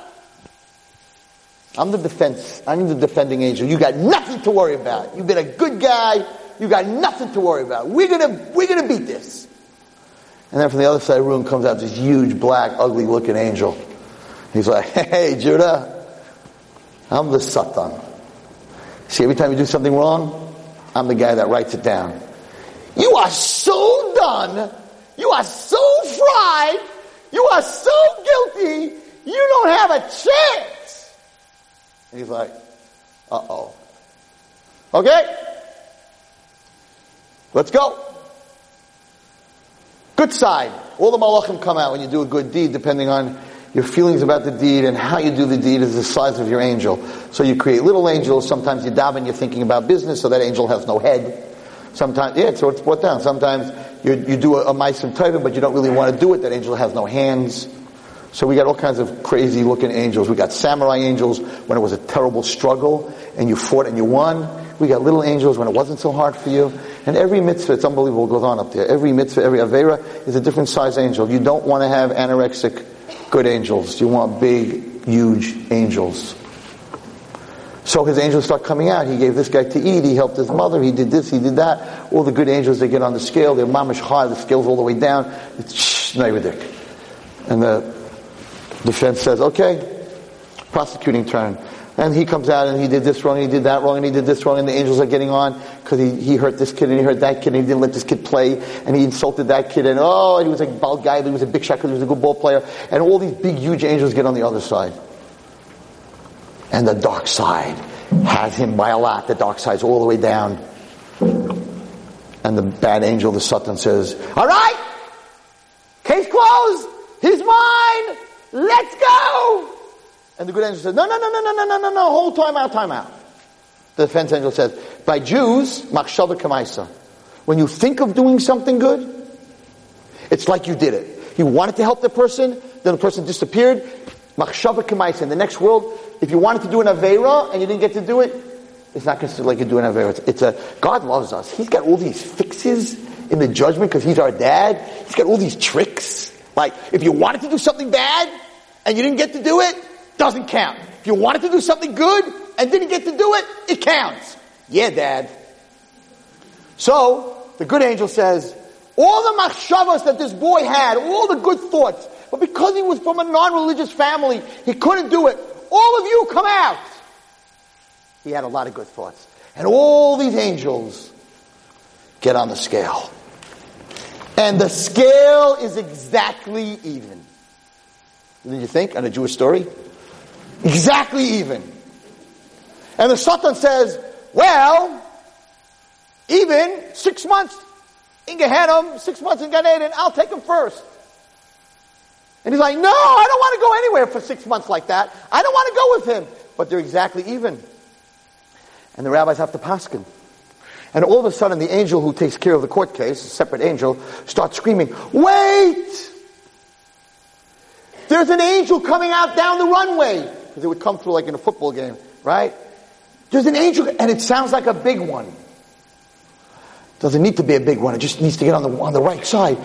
I'm the defense. I'm the defending angel. You got nothing to worry about. You've been a good guy. You got nothing to worry about. We're gonna, we're gonna beat this. And then from the other side of the room comes out this huge, black, ugly looking angel. He's like, [LAUGHS] hey, Judah, I'm the Satan. See, every time you do something wrong, I'm the guy that writes it down. You are so done. You are so fried. You are so guilty. You don't have a chance. And he's like, uh oh. Okay. Let's go. Good side. All the malachim come out when you do a good deed, depending on your feelings about the deed and how you do the deed is the size of your angel. So you create little angels. Sometimes you daven, you're thinking about business, so that angel has no head. Sometimes, yeah, so it's brought down. Sometimes you, you do a, a maasim tovim, but you don't really want to do it. That angel has no hands. So we got all kinds of crazy looking angels. We got samurai angels when it was a terrible struggle and you fought and you won. We got little angels when it wasn't so hard for you. And every mitzvah, it's unbelievable, goes on up there. Every mitzvah, every avera is a different size angel. You don't want to have anorexic good angels. You want big, huge angels. So his angels start coming out. He gave this guy to eat. He helped his mother. He did this. He did that. All the good angels, they get on the scale. They're mamish high. The scale's all the way down. It's shh, And the defense says, okay, prosecuting turn. And he comes out and he did this wrong, and he did that wrong, and he did this wrong, and the angels are getting on because he, he hurt this kid and he hurt that kid and he didn't let this kid play and he insulted that kid and oh, he was a bald guy, he was a big shot because he was a good ball player. And all these big, huge angels get on the other side. And the dark side has him by a lot. The dark side's all the way down. And the bad angel, the Satan, says, All right, case closed. He's mine. Let's go. And the good angel says, no, no, no, no, no, no, no, no, no, hold time out, time out. The defense angel says, by Jews, machshava kamaisa. When you think of doing something good, it's like you did it. You wanted to help the person, then the person disappeared. Machshava kamaisa. In the next world, if you wanted to do an avera and you didn't get to do it, it's not considered like you're doing an avera. It's, it's a, God loves us. He's got all these fixes in the judgment because he's our dad. He's got all these tricks. Like, if you wanted to do something bad and you didn't get to do it, doesn't count. If you wanted to do something good and didn't get to do it, it counts. Yeah, Dad. So, the good angel says, all the machshavas that this boy had, all the good thoughts, but because he was from a non-religious family, he couldn't do it. All of you come out. He had a lot of good thoughts. And all these angels get on the scale. And the scale is exactly even. Did you think on a Jewish story? Exactly even. And the Satan says, well, even six months in Gehenna, six months in Gan Eden, I'll take him first. And he's like, no, I don't want to go anywhere for six months like that. I don't want to go with him. But they're exactly even. And the rabbis have to paskin. And all of a sudden, the angel who takes care of the court case, a separate angel, starts screaming, wait! There's an angel coming out down the runway because it would come through like in a football game, right? There's an angel, and it sounds like a big one. Doesn't need to be a big one. It just needs to get on the on the right side.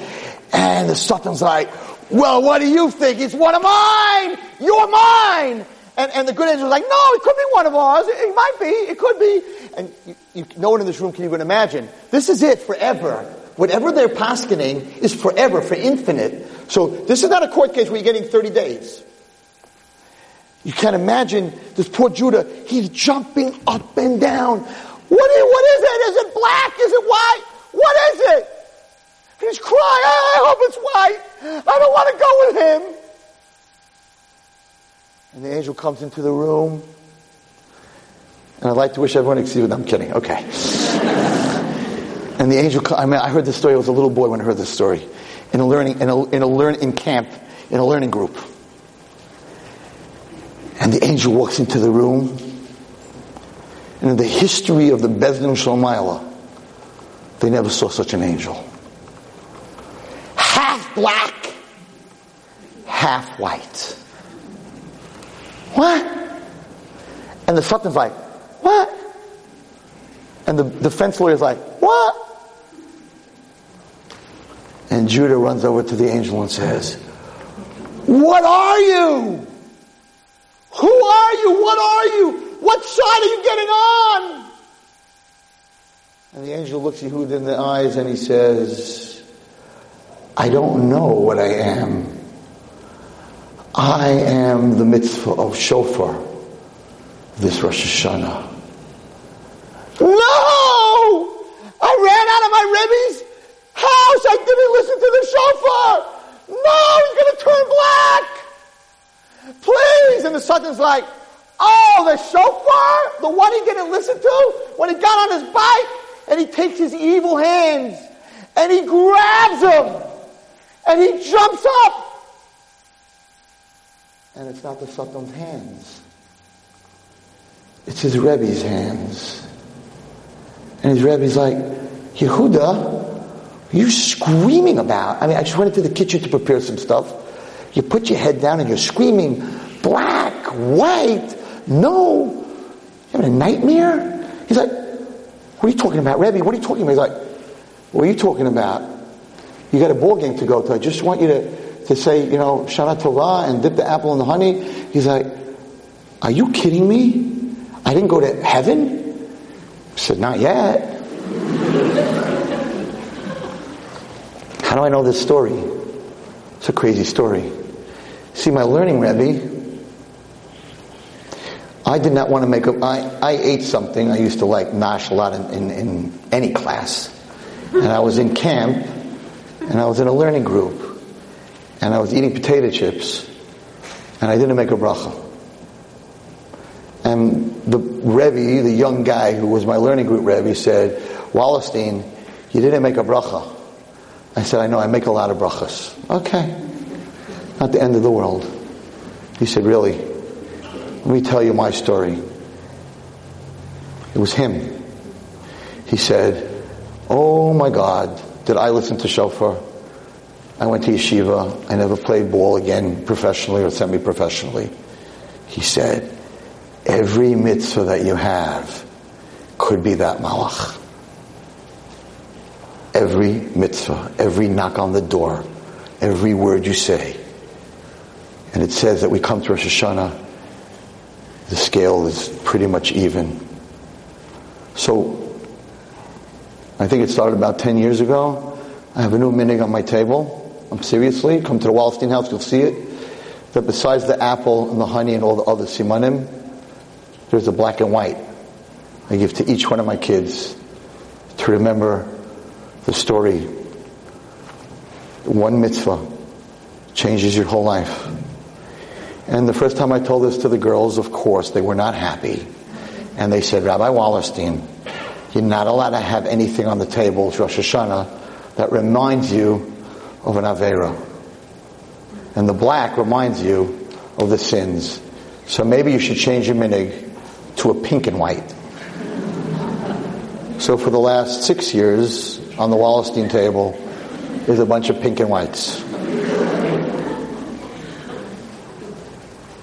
And the Satan's like, "Well, what do you think? It's one of mine. You're mine." And, and the good angel's like, "No, it could be one of ours. It, it might be. It could be." And you, you, no one in this room can even imagine. This is it forever. Whatever they're paskening is forever, for infinite. So this is not a court case where you're getting 30 days. You can't imagine this poor Judah. He's jumping up and down. What is, what is it? Is it black? Is it white? What is it? He's crying. I hope it's white. I don't want to go with him. And the angel comes into the room. And I'd like to wish everyone excused. I'm kidding. Okay. and the angel, I mean, I heard this story. I was a little boy when I heard this story. In a learning, in a, in a learn, in camp, in a learning group. And the angel walks into the room. And in the history of the Beis Din Shel Maalah, they never saw such an angel. Half black, half white. What? And the Satan's like, what? And the defense lawyer's like, what? And Judah runs over to the angel and says, What are you? Who are you? What are you? What side are you getting on? And the angel looks Yehuda in the eyes and he says, I don't know what I am. I am the mitzvah of shofar this Rosh Hashanah. No! I ran out of my Rebbe's house. I didn't listen to the shofar. No, he's going to turn black. Please. And the Satan's like, oh, the shofar? The one he didn't listen to? When he got on his bike and he takes his evil hands and he grabs him and he jumps up. And it's not the Satan's hands. It's his Rebbe's hands. And his Rebbe's like, Yehuda, you screaming about? I mean, I just went into the kitchen to prepare some stuff. You put your head down and you're screaming, black, white, no. You having a nightmare? He's like, what are you talking about, Rebbe? What are you talking about? He's like, what are you talking about? You got a ball game to go to. I just want you to, to say, you know, Shana Tova and dip the apple in the honey. He's like, are you kidding me? I didn't go to heaven? I said, not yet. [LAUGHS] How do I know this story? It's a crazy story. See, my learning Rebbe, I did not want to make a, I, I ate something I used to like mash a lot in, in, in any class. And I was in camp, and I was in a learning group, and I was eating potato chips, and I didn't make a bracha. And the Rebbe, the young guy who was my learning group Rebbe, said, Wallerstein, you didn't make a bracha. I said, I know, I make a lot of brachas. Okay. Not the end of the world. He said, really? Let me tell you my story. It was him. He said, Oh my God, did I listen to shofar? I went to yeshiva. I never played ball again professionally or semi-professionally. He said, every mitzvah that you have could be that malach every mitzvah, every knock on the door, every word you say. And it says that we come to Rosh Hashanah, the scale is pretty much even. So, I think it started about 10 years ago. I have a new minhag on my table. I'm seriously, come to the Wallerstein house, you'll see it. That besides the apple and the honey and all the other simanim, there's a black and white. I give to each one of my kids to remember the story. One mitzvah changes your whole life. And the first time I told this to the girls, of course, they were not happy. And they said, Rabbi Wallerstein, you're not allowed to have anything on the table, Rosh Hashanah, that reminds you of an Avera. And the black reminds you of the sins. So maybe you should change your minhag to a pink and white. So for the last six years, on the Wallerstein table is a bunch of pink and whites.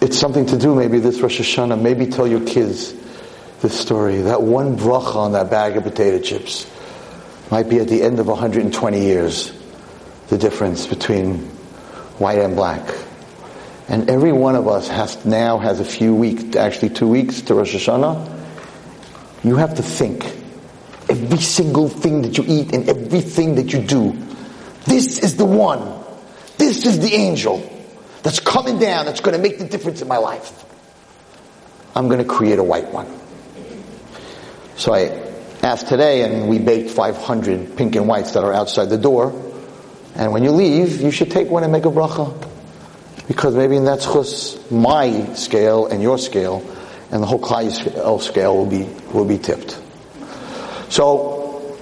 It's something to do maybe this Rosh Hashanah, maybe tell your kids this story. That one bracha on that bag of potato chips might be at the end of 120 years, the difference between white and black. And every one of us has now has a few weeks, actually two weeks to Rosh Hashanah. You have to think every single thing that you eat and everything that you do. This is the one. This is the angel that's coming down that's going to make the difference in my life. I'm going to create a white one. So I asked today and we baked 500 pink and whites that are outside the door. And when you leave, you should take one and make a bracha. Because maybe in that chus, my scale and your scale and the whole Klal scale will be, will be tipped. So,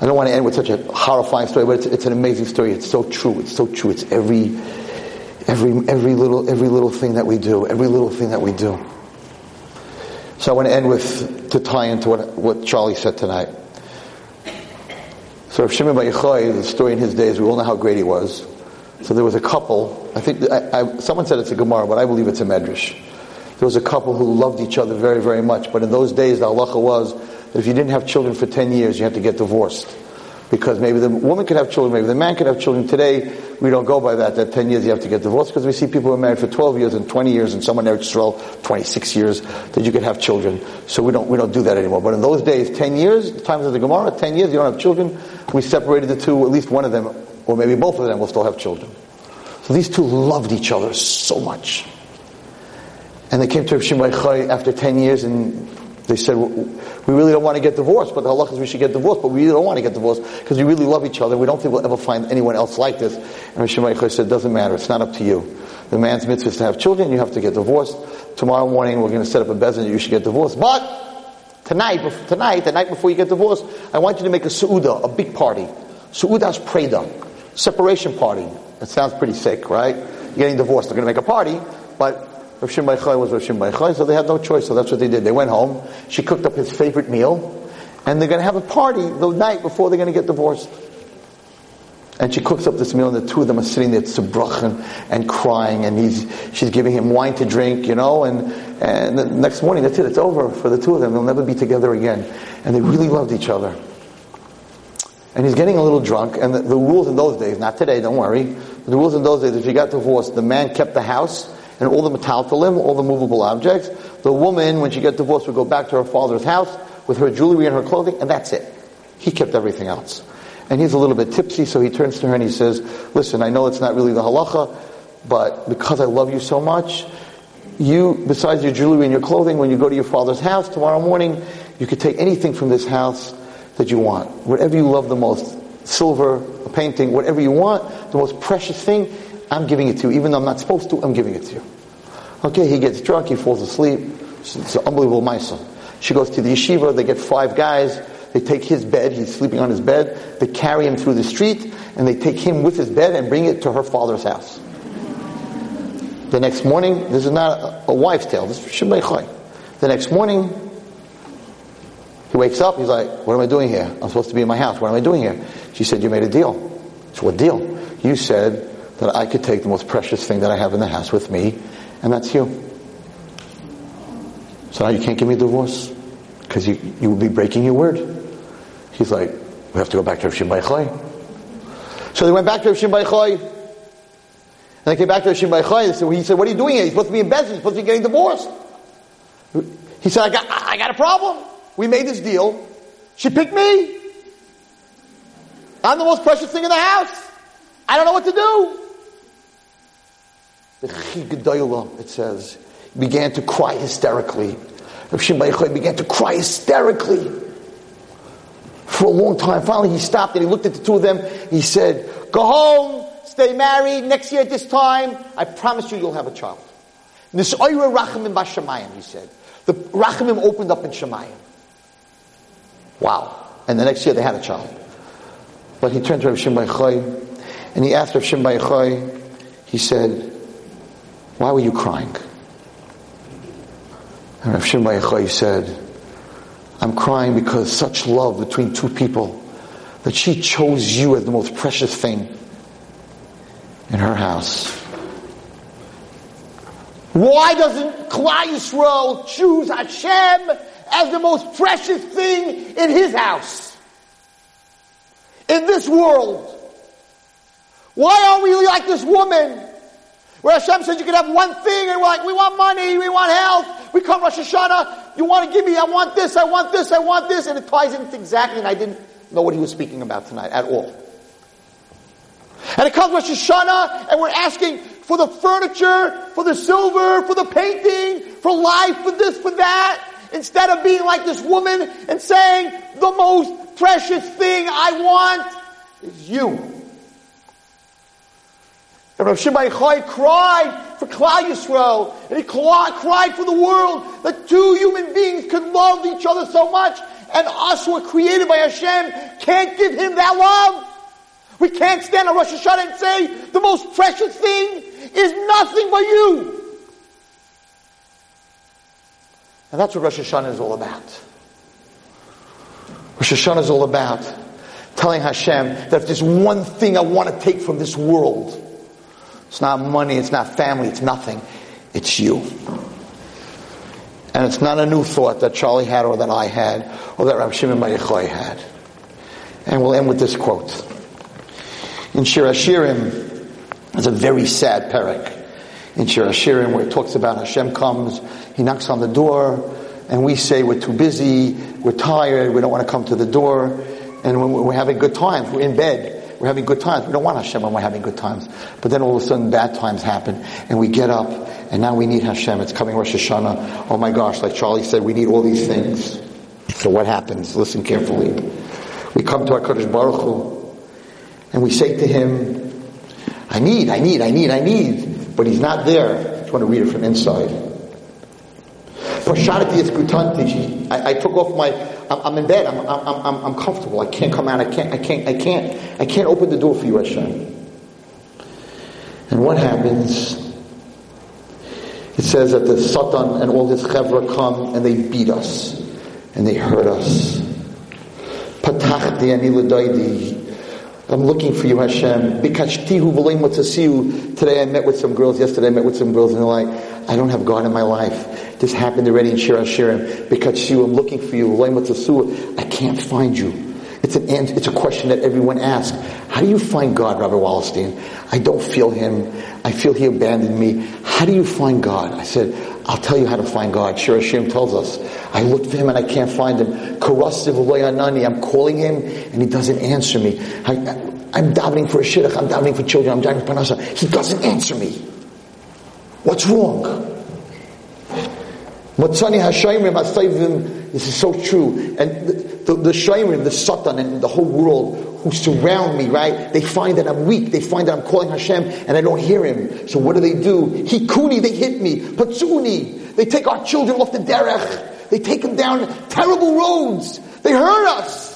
I don't want to end with such a horrifying story, but it's, it's an amazing story. It's so true. It's so true. It's every, every, every little, every little thing that we do. Every little thing that we do. So I want to end with, to tie into what, what Charlie said tonight. So if Shimon Bar Yochai, the story in his days, we all know how great he was. So there was a couple, I think, I, I, someone said it's a Gemara, but I believe it's a Medrash. There was a couple who loved each other very, very much, but in those days the halacha was that if you didn't have children for 10 years, you had to get divorced. Because maybe the woman could have children, maybe the man could have children. Today, we don't go by that, that 10 years you have to get divorced, because we see people who are married for 12 years and 20 years, and someone married Israel 26 years, that you could have children. So we don't, we don't do that anymore. But in those days, 10 years, the times of the Gemara, 10 years, you don't have children, we separated the two, at least one of them, or maybe both of them will still have children. So these two loved each other so much. And they came to Rav Shimon after 10 years and they said, we really don't want to get divorced, but the halach is we should get divorced, but we really don't want to get divorced because we really love each other. We don't think we'll ever find anyone else like this. And Rav Shimon said, doesn't matter. It's not up to you. The man's mitzvah is to have children. You have to get divorced. Tomorrow morning we're going to set up a bezin. You should get divorced. But tonight, tonight, the night before you get divorced, I want you to make a su'uda, a big party. Su'uda's preda. Separation party. That sounds pretty sick, right? You're getting divorced. They're going to make a party, but Rav Shimon was Rav Shimon so they had no choice, so that's what they did. They went home, she cooked up his favorite meal, and they're going to have a party the night before they're going to get divorced. And she cooks up this meal, and the two of them are sitting there tzubrachen and crying, and he's, she's giving him wine to drink, you know, and, and the next morning, that's it, it's over for the two of them. They'll never be together again. And they really loved each other. And he's getting a little drunk, and the, the rules in those days, not today, don't worry, the rules in those days, if you got divorced, the man kept the house, and all the metaltalim, all the movable objects. The woman, when she got divorced, would go back to her father's house with her jewelry and her clothing, and that's it. He kept everything else. And he's a little bit tipsy, so he turns to her and he says, listen, I know it's not really the halacha, but because I love you so much, you, besides your jewelry and your clothing, when you go to your father's house tomorrow morning, you could take anything from this house that you want. Whatever you love the most, silver, a painting, whatever you want, the most precious thing, I'm giving it to you. Even though I'm not supposed to, I'm giving it to you. Okay, he gets drunk, he falls asleep. It's an unbelievable mitzvah. She goes to the yeshiva, they get five guys, they take his bed, he's sleeping on his bed, they carry him through the street, and they take him with his bed and bring it to her father's house. The next morning, this is not a, wife's tale, this is The next morning, he wakes up, he's like, what am I doing here? I'm supposed to be in my house, what am I doing here? She said, you made a deal. So what deal? You said that I could take the most precious thing that I have in the house with me and that's you. So now you can't give me a divorce because you, you will be breaking your word. He's like, we have to go back to Rav Shimon So they went back to Rav Shimon and they came back to Rav Shimon so he said, what are you doing here? You're supposed to be in bed. You're supposed to be getting divorced. He said, I got, I got a problem. We made this deal. She picked me. I'm the most precious thing in the house. I don't know what to do the Chigadoyla, it says, began to cry hysterically. Rav Shimon began to cry hysterically for a long time. Finally, he stopped and he looked at the two of them. He said, Go home, stay married. Next year at this time, I promise you, you'll have a child. Nis'oira rachamim b'shamayim, he said. The rachamim opened up in Shamayim. Wow. And the next year they had a child. But he turned to Rav Shimon and he asked Rav Shimon he said, why were you crying? And Rav Shimon said, I'm crying because such love between two people that she chose you as the most precious thing in her house. Why doesn't Klal Yisrael choose Hashem as the most precious thing in his house? In this world? Why are we like this woman where Hashem says you can have one thing and we're like, we want money, we want health, we come Rosh Hashanah, you want to give me, I want this, I want this, I want this, and it ties into exactly, and I didn't know what he was speaking about tonight at all. And it comes Rosh Hashanah, and we're asking for the furniture, for the silver, for the painting, for life, for this, for that, instead of being like this woman and saying, the most precious thing I want is you. And Rav Chai cried for Klal Yisrael, and he cried for the world that two human beings could love each other so much, and us who are created by Hashem can't give him that love. We can't stand on Rosh Hashanah and say the most precious thing is nothing but you. And that's what Rosh Hashanah is all about. Rosh Hashanah is all about telling Hashem that if there's one thing I want to take from this world, it's not money, it's not family, it's nothing. It's you. And it's not a new thought that Charlie had or that I had or that Rav Shimon Yochai had. And we'll end with this quote. In Shir Hashirim, there's a very sad parak. In Shir Hashirim, where it talks about Hashem comes, He knocks on the door, and we say we're too busy, we're tired, we don't want to come to the door, and we're having good times, we're in bed. We're having good times. We don't want Hashem when we're having good times. But then all of a sudden bad times happen and we get up and now we need Hashem. It's coming Rosh Hashanah. Oh my gosh, like Charlie said, we need all these things. So what happens? Listen carefully. We come to our Kadosh Baruch Hu and we say to him, I need, I need, I need, I need. But he's not there. I just want to read it from inside. I, I took off my, I'm, in bed, I'm, I'm, I'm, I'm comfortable, I can't come out, I can't, I can't, I can't, I can't open the door for you, Hashem. And what happens? It says that the Satan and all his chevra come and they beat us and they hurt us. I'm looking for you, Hashem. Today I met with some girls. Yesterday I met with some girls, and they're like, "I don't have God in my life. This happened already in Shir Hashirim. Because I'm looking for you. I can't find you." It's an it's a question that everyone asks. How do you find God, Rabbi Wallerstein? I don't feel Him. I feel He abandoned me. How do you find God? I said, I'll tell you how to find God. Shir Hashirim tells us. I look for him and I can't find him. I'm calling him and he doesn't answer me. I, am davening for a shidduch. I'm davening for children. I'm davening for parnasa. He doesn't answer me. What's wrong? Matzani Hashayim This is so true. And the, the, the the Satan, and the whole world who surround me, right? They find that I'm weak. They find that I'm calling Hashem and I don't hear Him. So what do they do? Hikuni, they hit me. Patsuni, they take our children off the derech. They take them down terrible roads. They hurt us.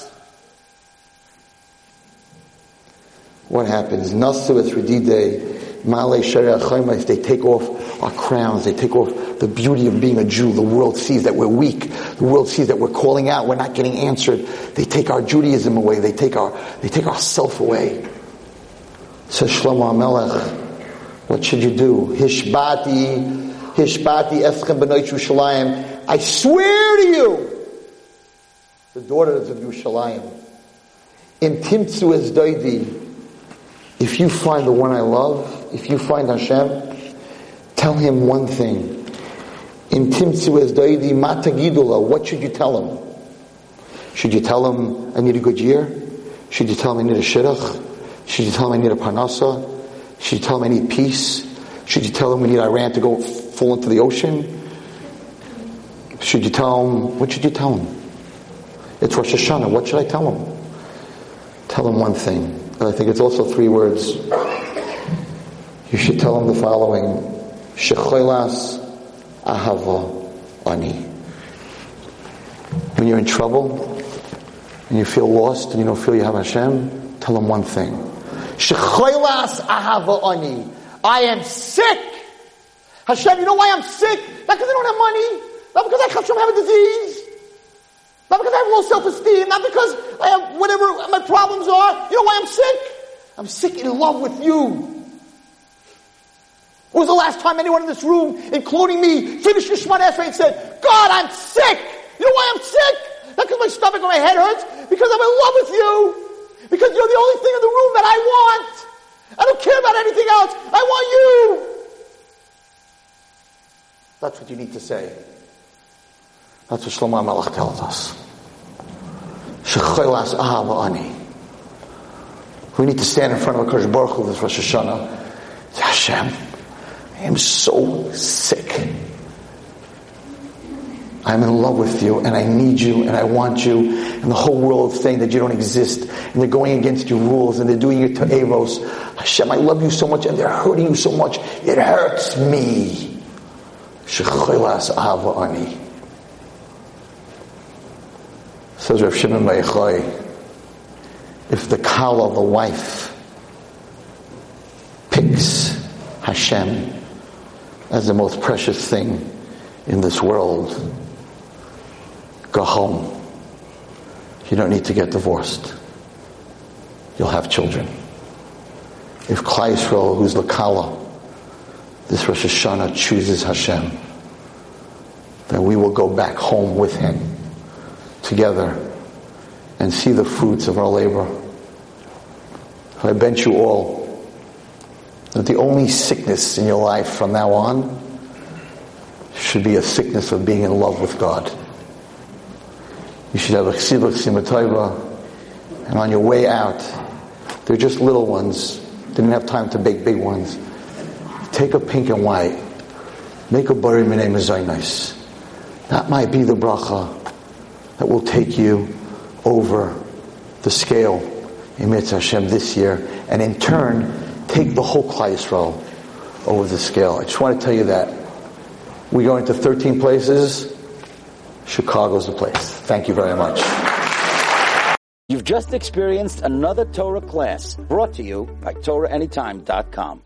What happens? Nasu es Male If they take off our crowns, they take off the beauty of being a Jew. The world sees that we're weak. The world sees that we're calling out. We're not getting answered. They take our Judaism away. They take our, they take our self away. Says Shlomo HaMelech, what should you do? Hishbati, Hishbati Eschem B'nai Yerushalayim. I swear to you, the daughters of Yerushalayim, in Timtzu es Daidi, if you find the one I love, if you find Hashem, tell him one thing. In Timtzu es Daidi Matagidula, what should you tell him? Should you tell him I need a good year? Should you tell him I need a shidduch? Should you tell him I need a parnasa? Should you tell him I need peace? Should you tell him we need Iran to go fall into the ocean? Should you tell him, what should you tell him? It's Rosh Hashanah. What should I tell him? Tell him one thing. I think it's also three words. You should tell him the following. Shechoilas ahava ani. When you're in trouble, and you feel lost, and you don't feel you have Hashem, tell him one thing. Shechoilas ahava ani. I am sick. Hashem, you know why I'm sick? Not because I don't have money. Not because I from have a disease. Not because I have low self-esteem, not because I have whatever my problems are. You know why I'm sick? I'm sick in love with you. When was the last time anyone in this room, including me, finished your Shemoneh Esrei and said, God, I'm sick. You know why I'm sick? Not because my stomach or my head hurts, because I'm in love with you. Because you're the only thing in the room that I want. I don't care about anything else. I want you. That's what you need to say. That's what Shlomo Melech tells us. We need to stand in front of Akash Baruch Hu this Rosh Hashanah. Hashem, I am so sick. I'm in love with you and I need you and I want you and the whole world is saying that you don't exist and they're going against your rules and they're doing your ta'evos. Hashem, I love you so much and they're hurting you so much. It hurts me. Shechilas ani. Says Rav Shimon if the kala, the wife, picks Hashem as the most precious thing in this world, go home. You don't need to get divorced. You'll have children. If Klal Yisrael, who's the kala, this Rosh Hashanah chooses Hashem, then we will go back home with him together and see the fruits of our labor. I bench you all that the only sickness in your life from now on should be a sickness of being in love with God. You should have a chsivah simatayva, and on your way out, they're just little ones. Didn't have time to bake big ones. Take a pink and white. Make a bari minay mezainis. That might be the bracha that will take you over the scale in Mitzvah Hashem this year, and in turn, take the whole Yisrael over the scale. I just want to tell you that. We go into 13 places. Chicago's the place. Thank you very much. You've just experienced another Torah class brought to you by TorahAnytime.com.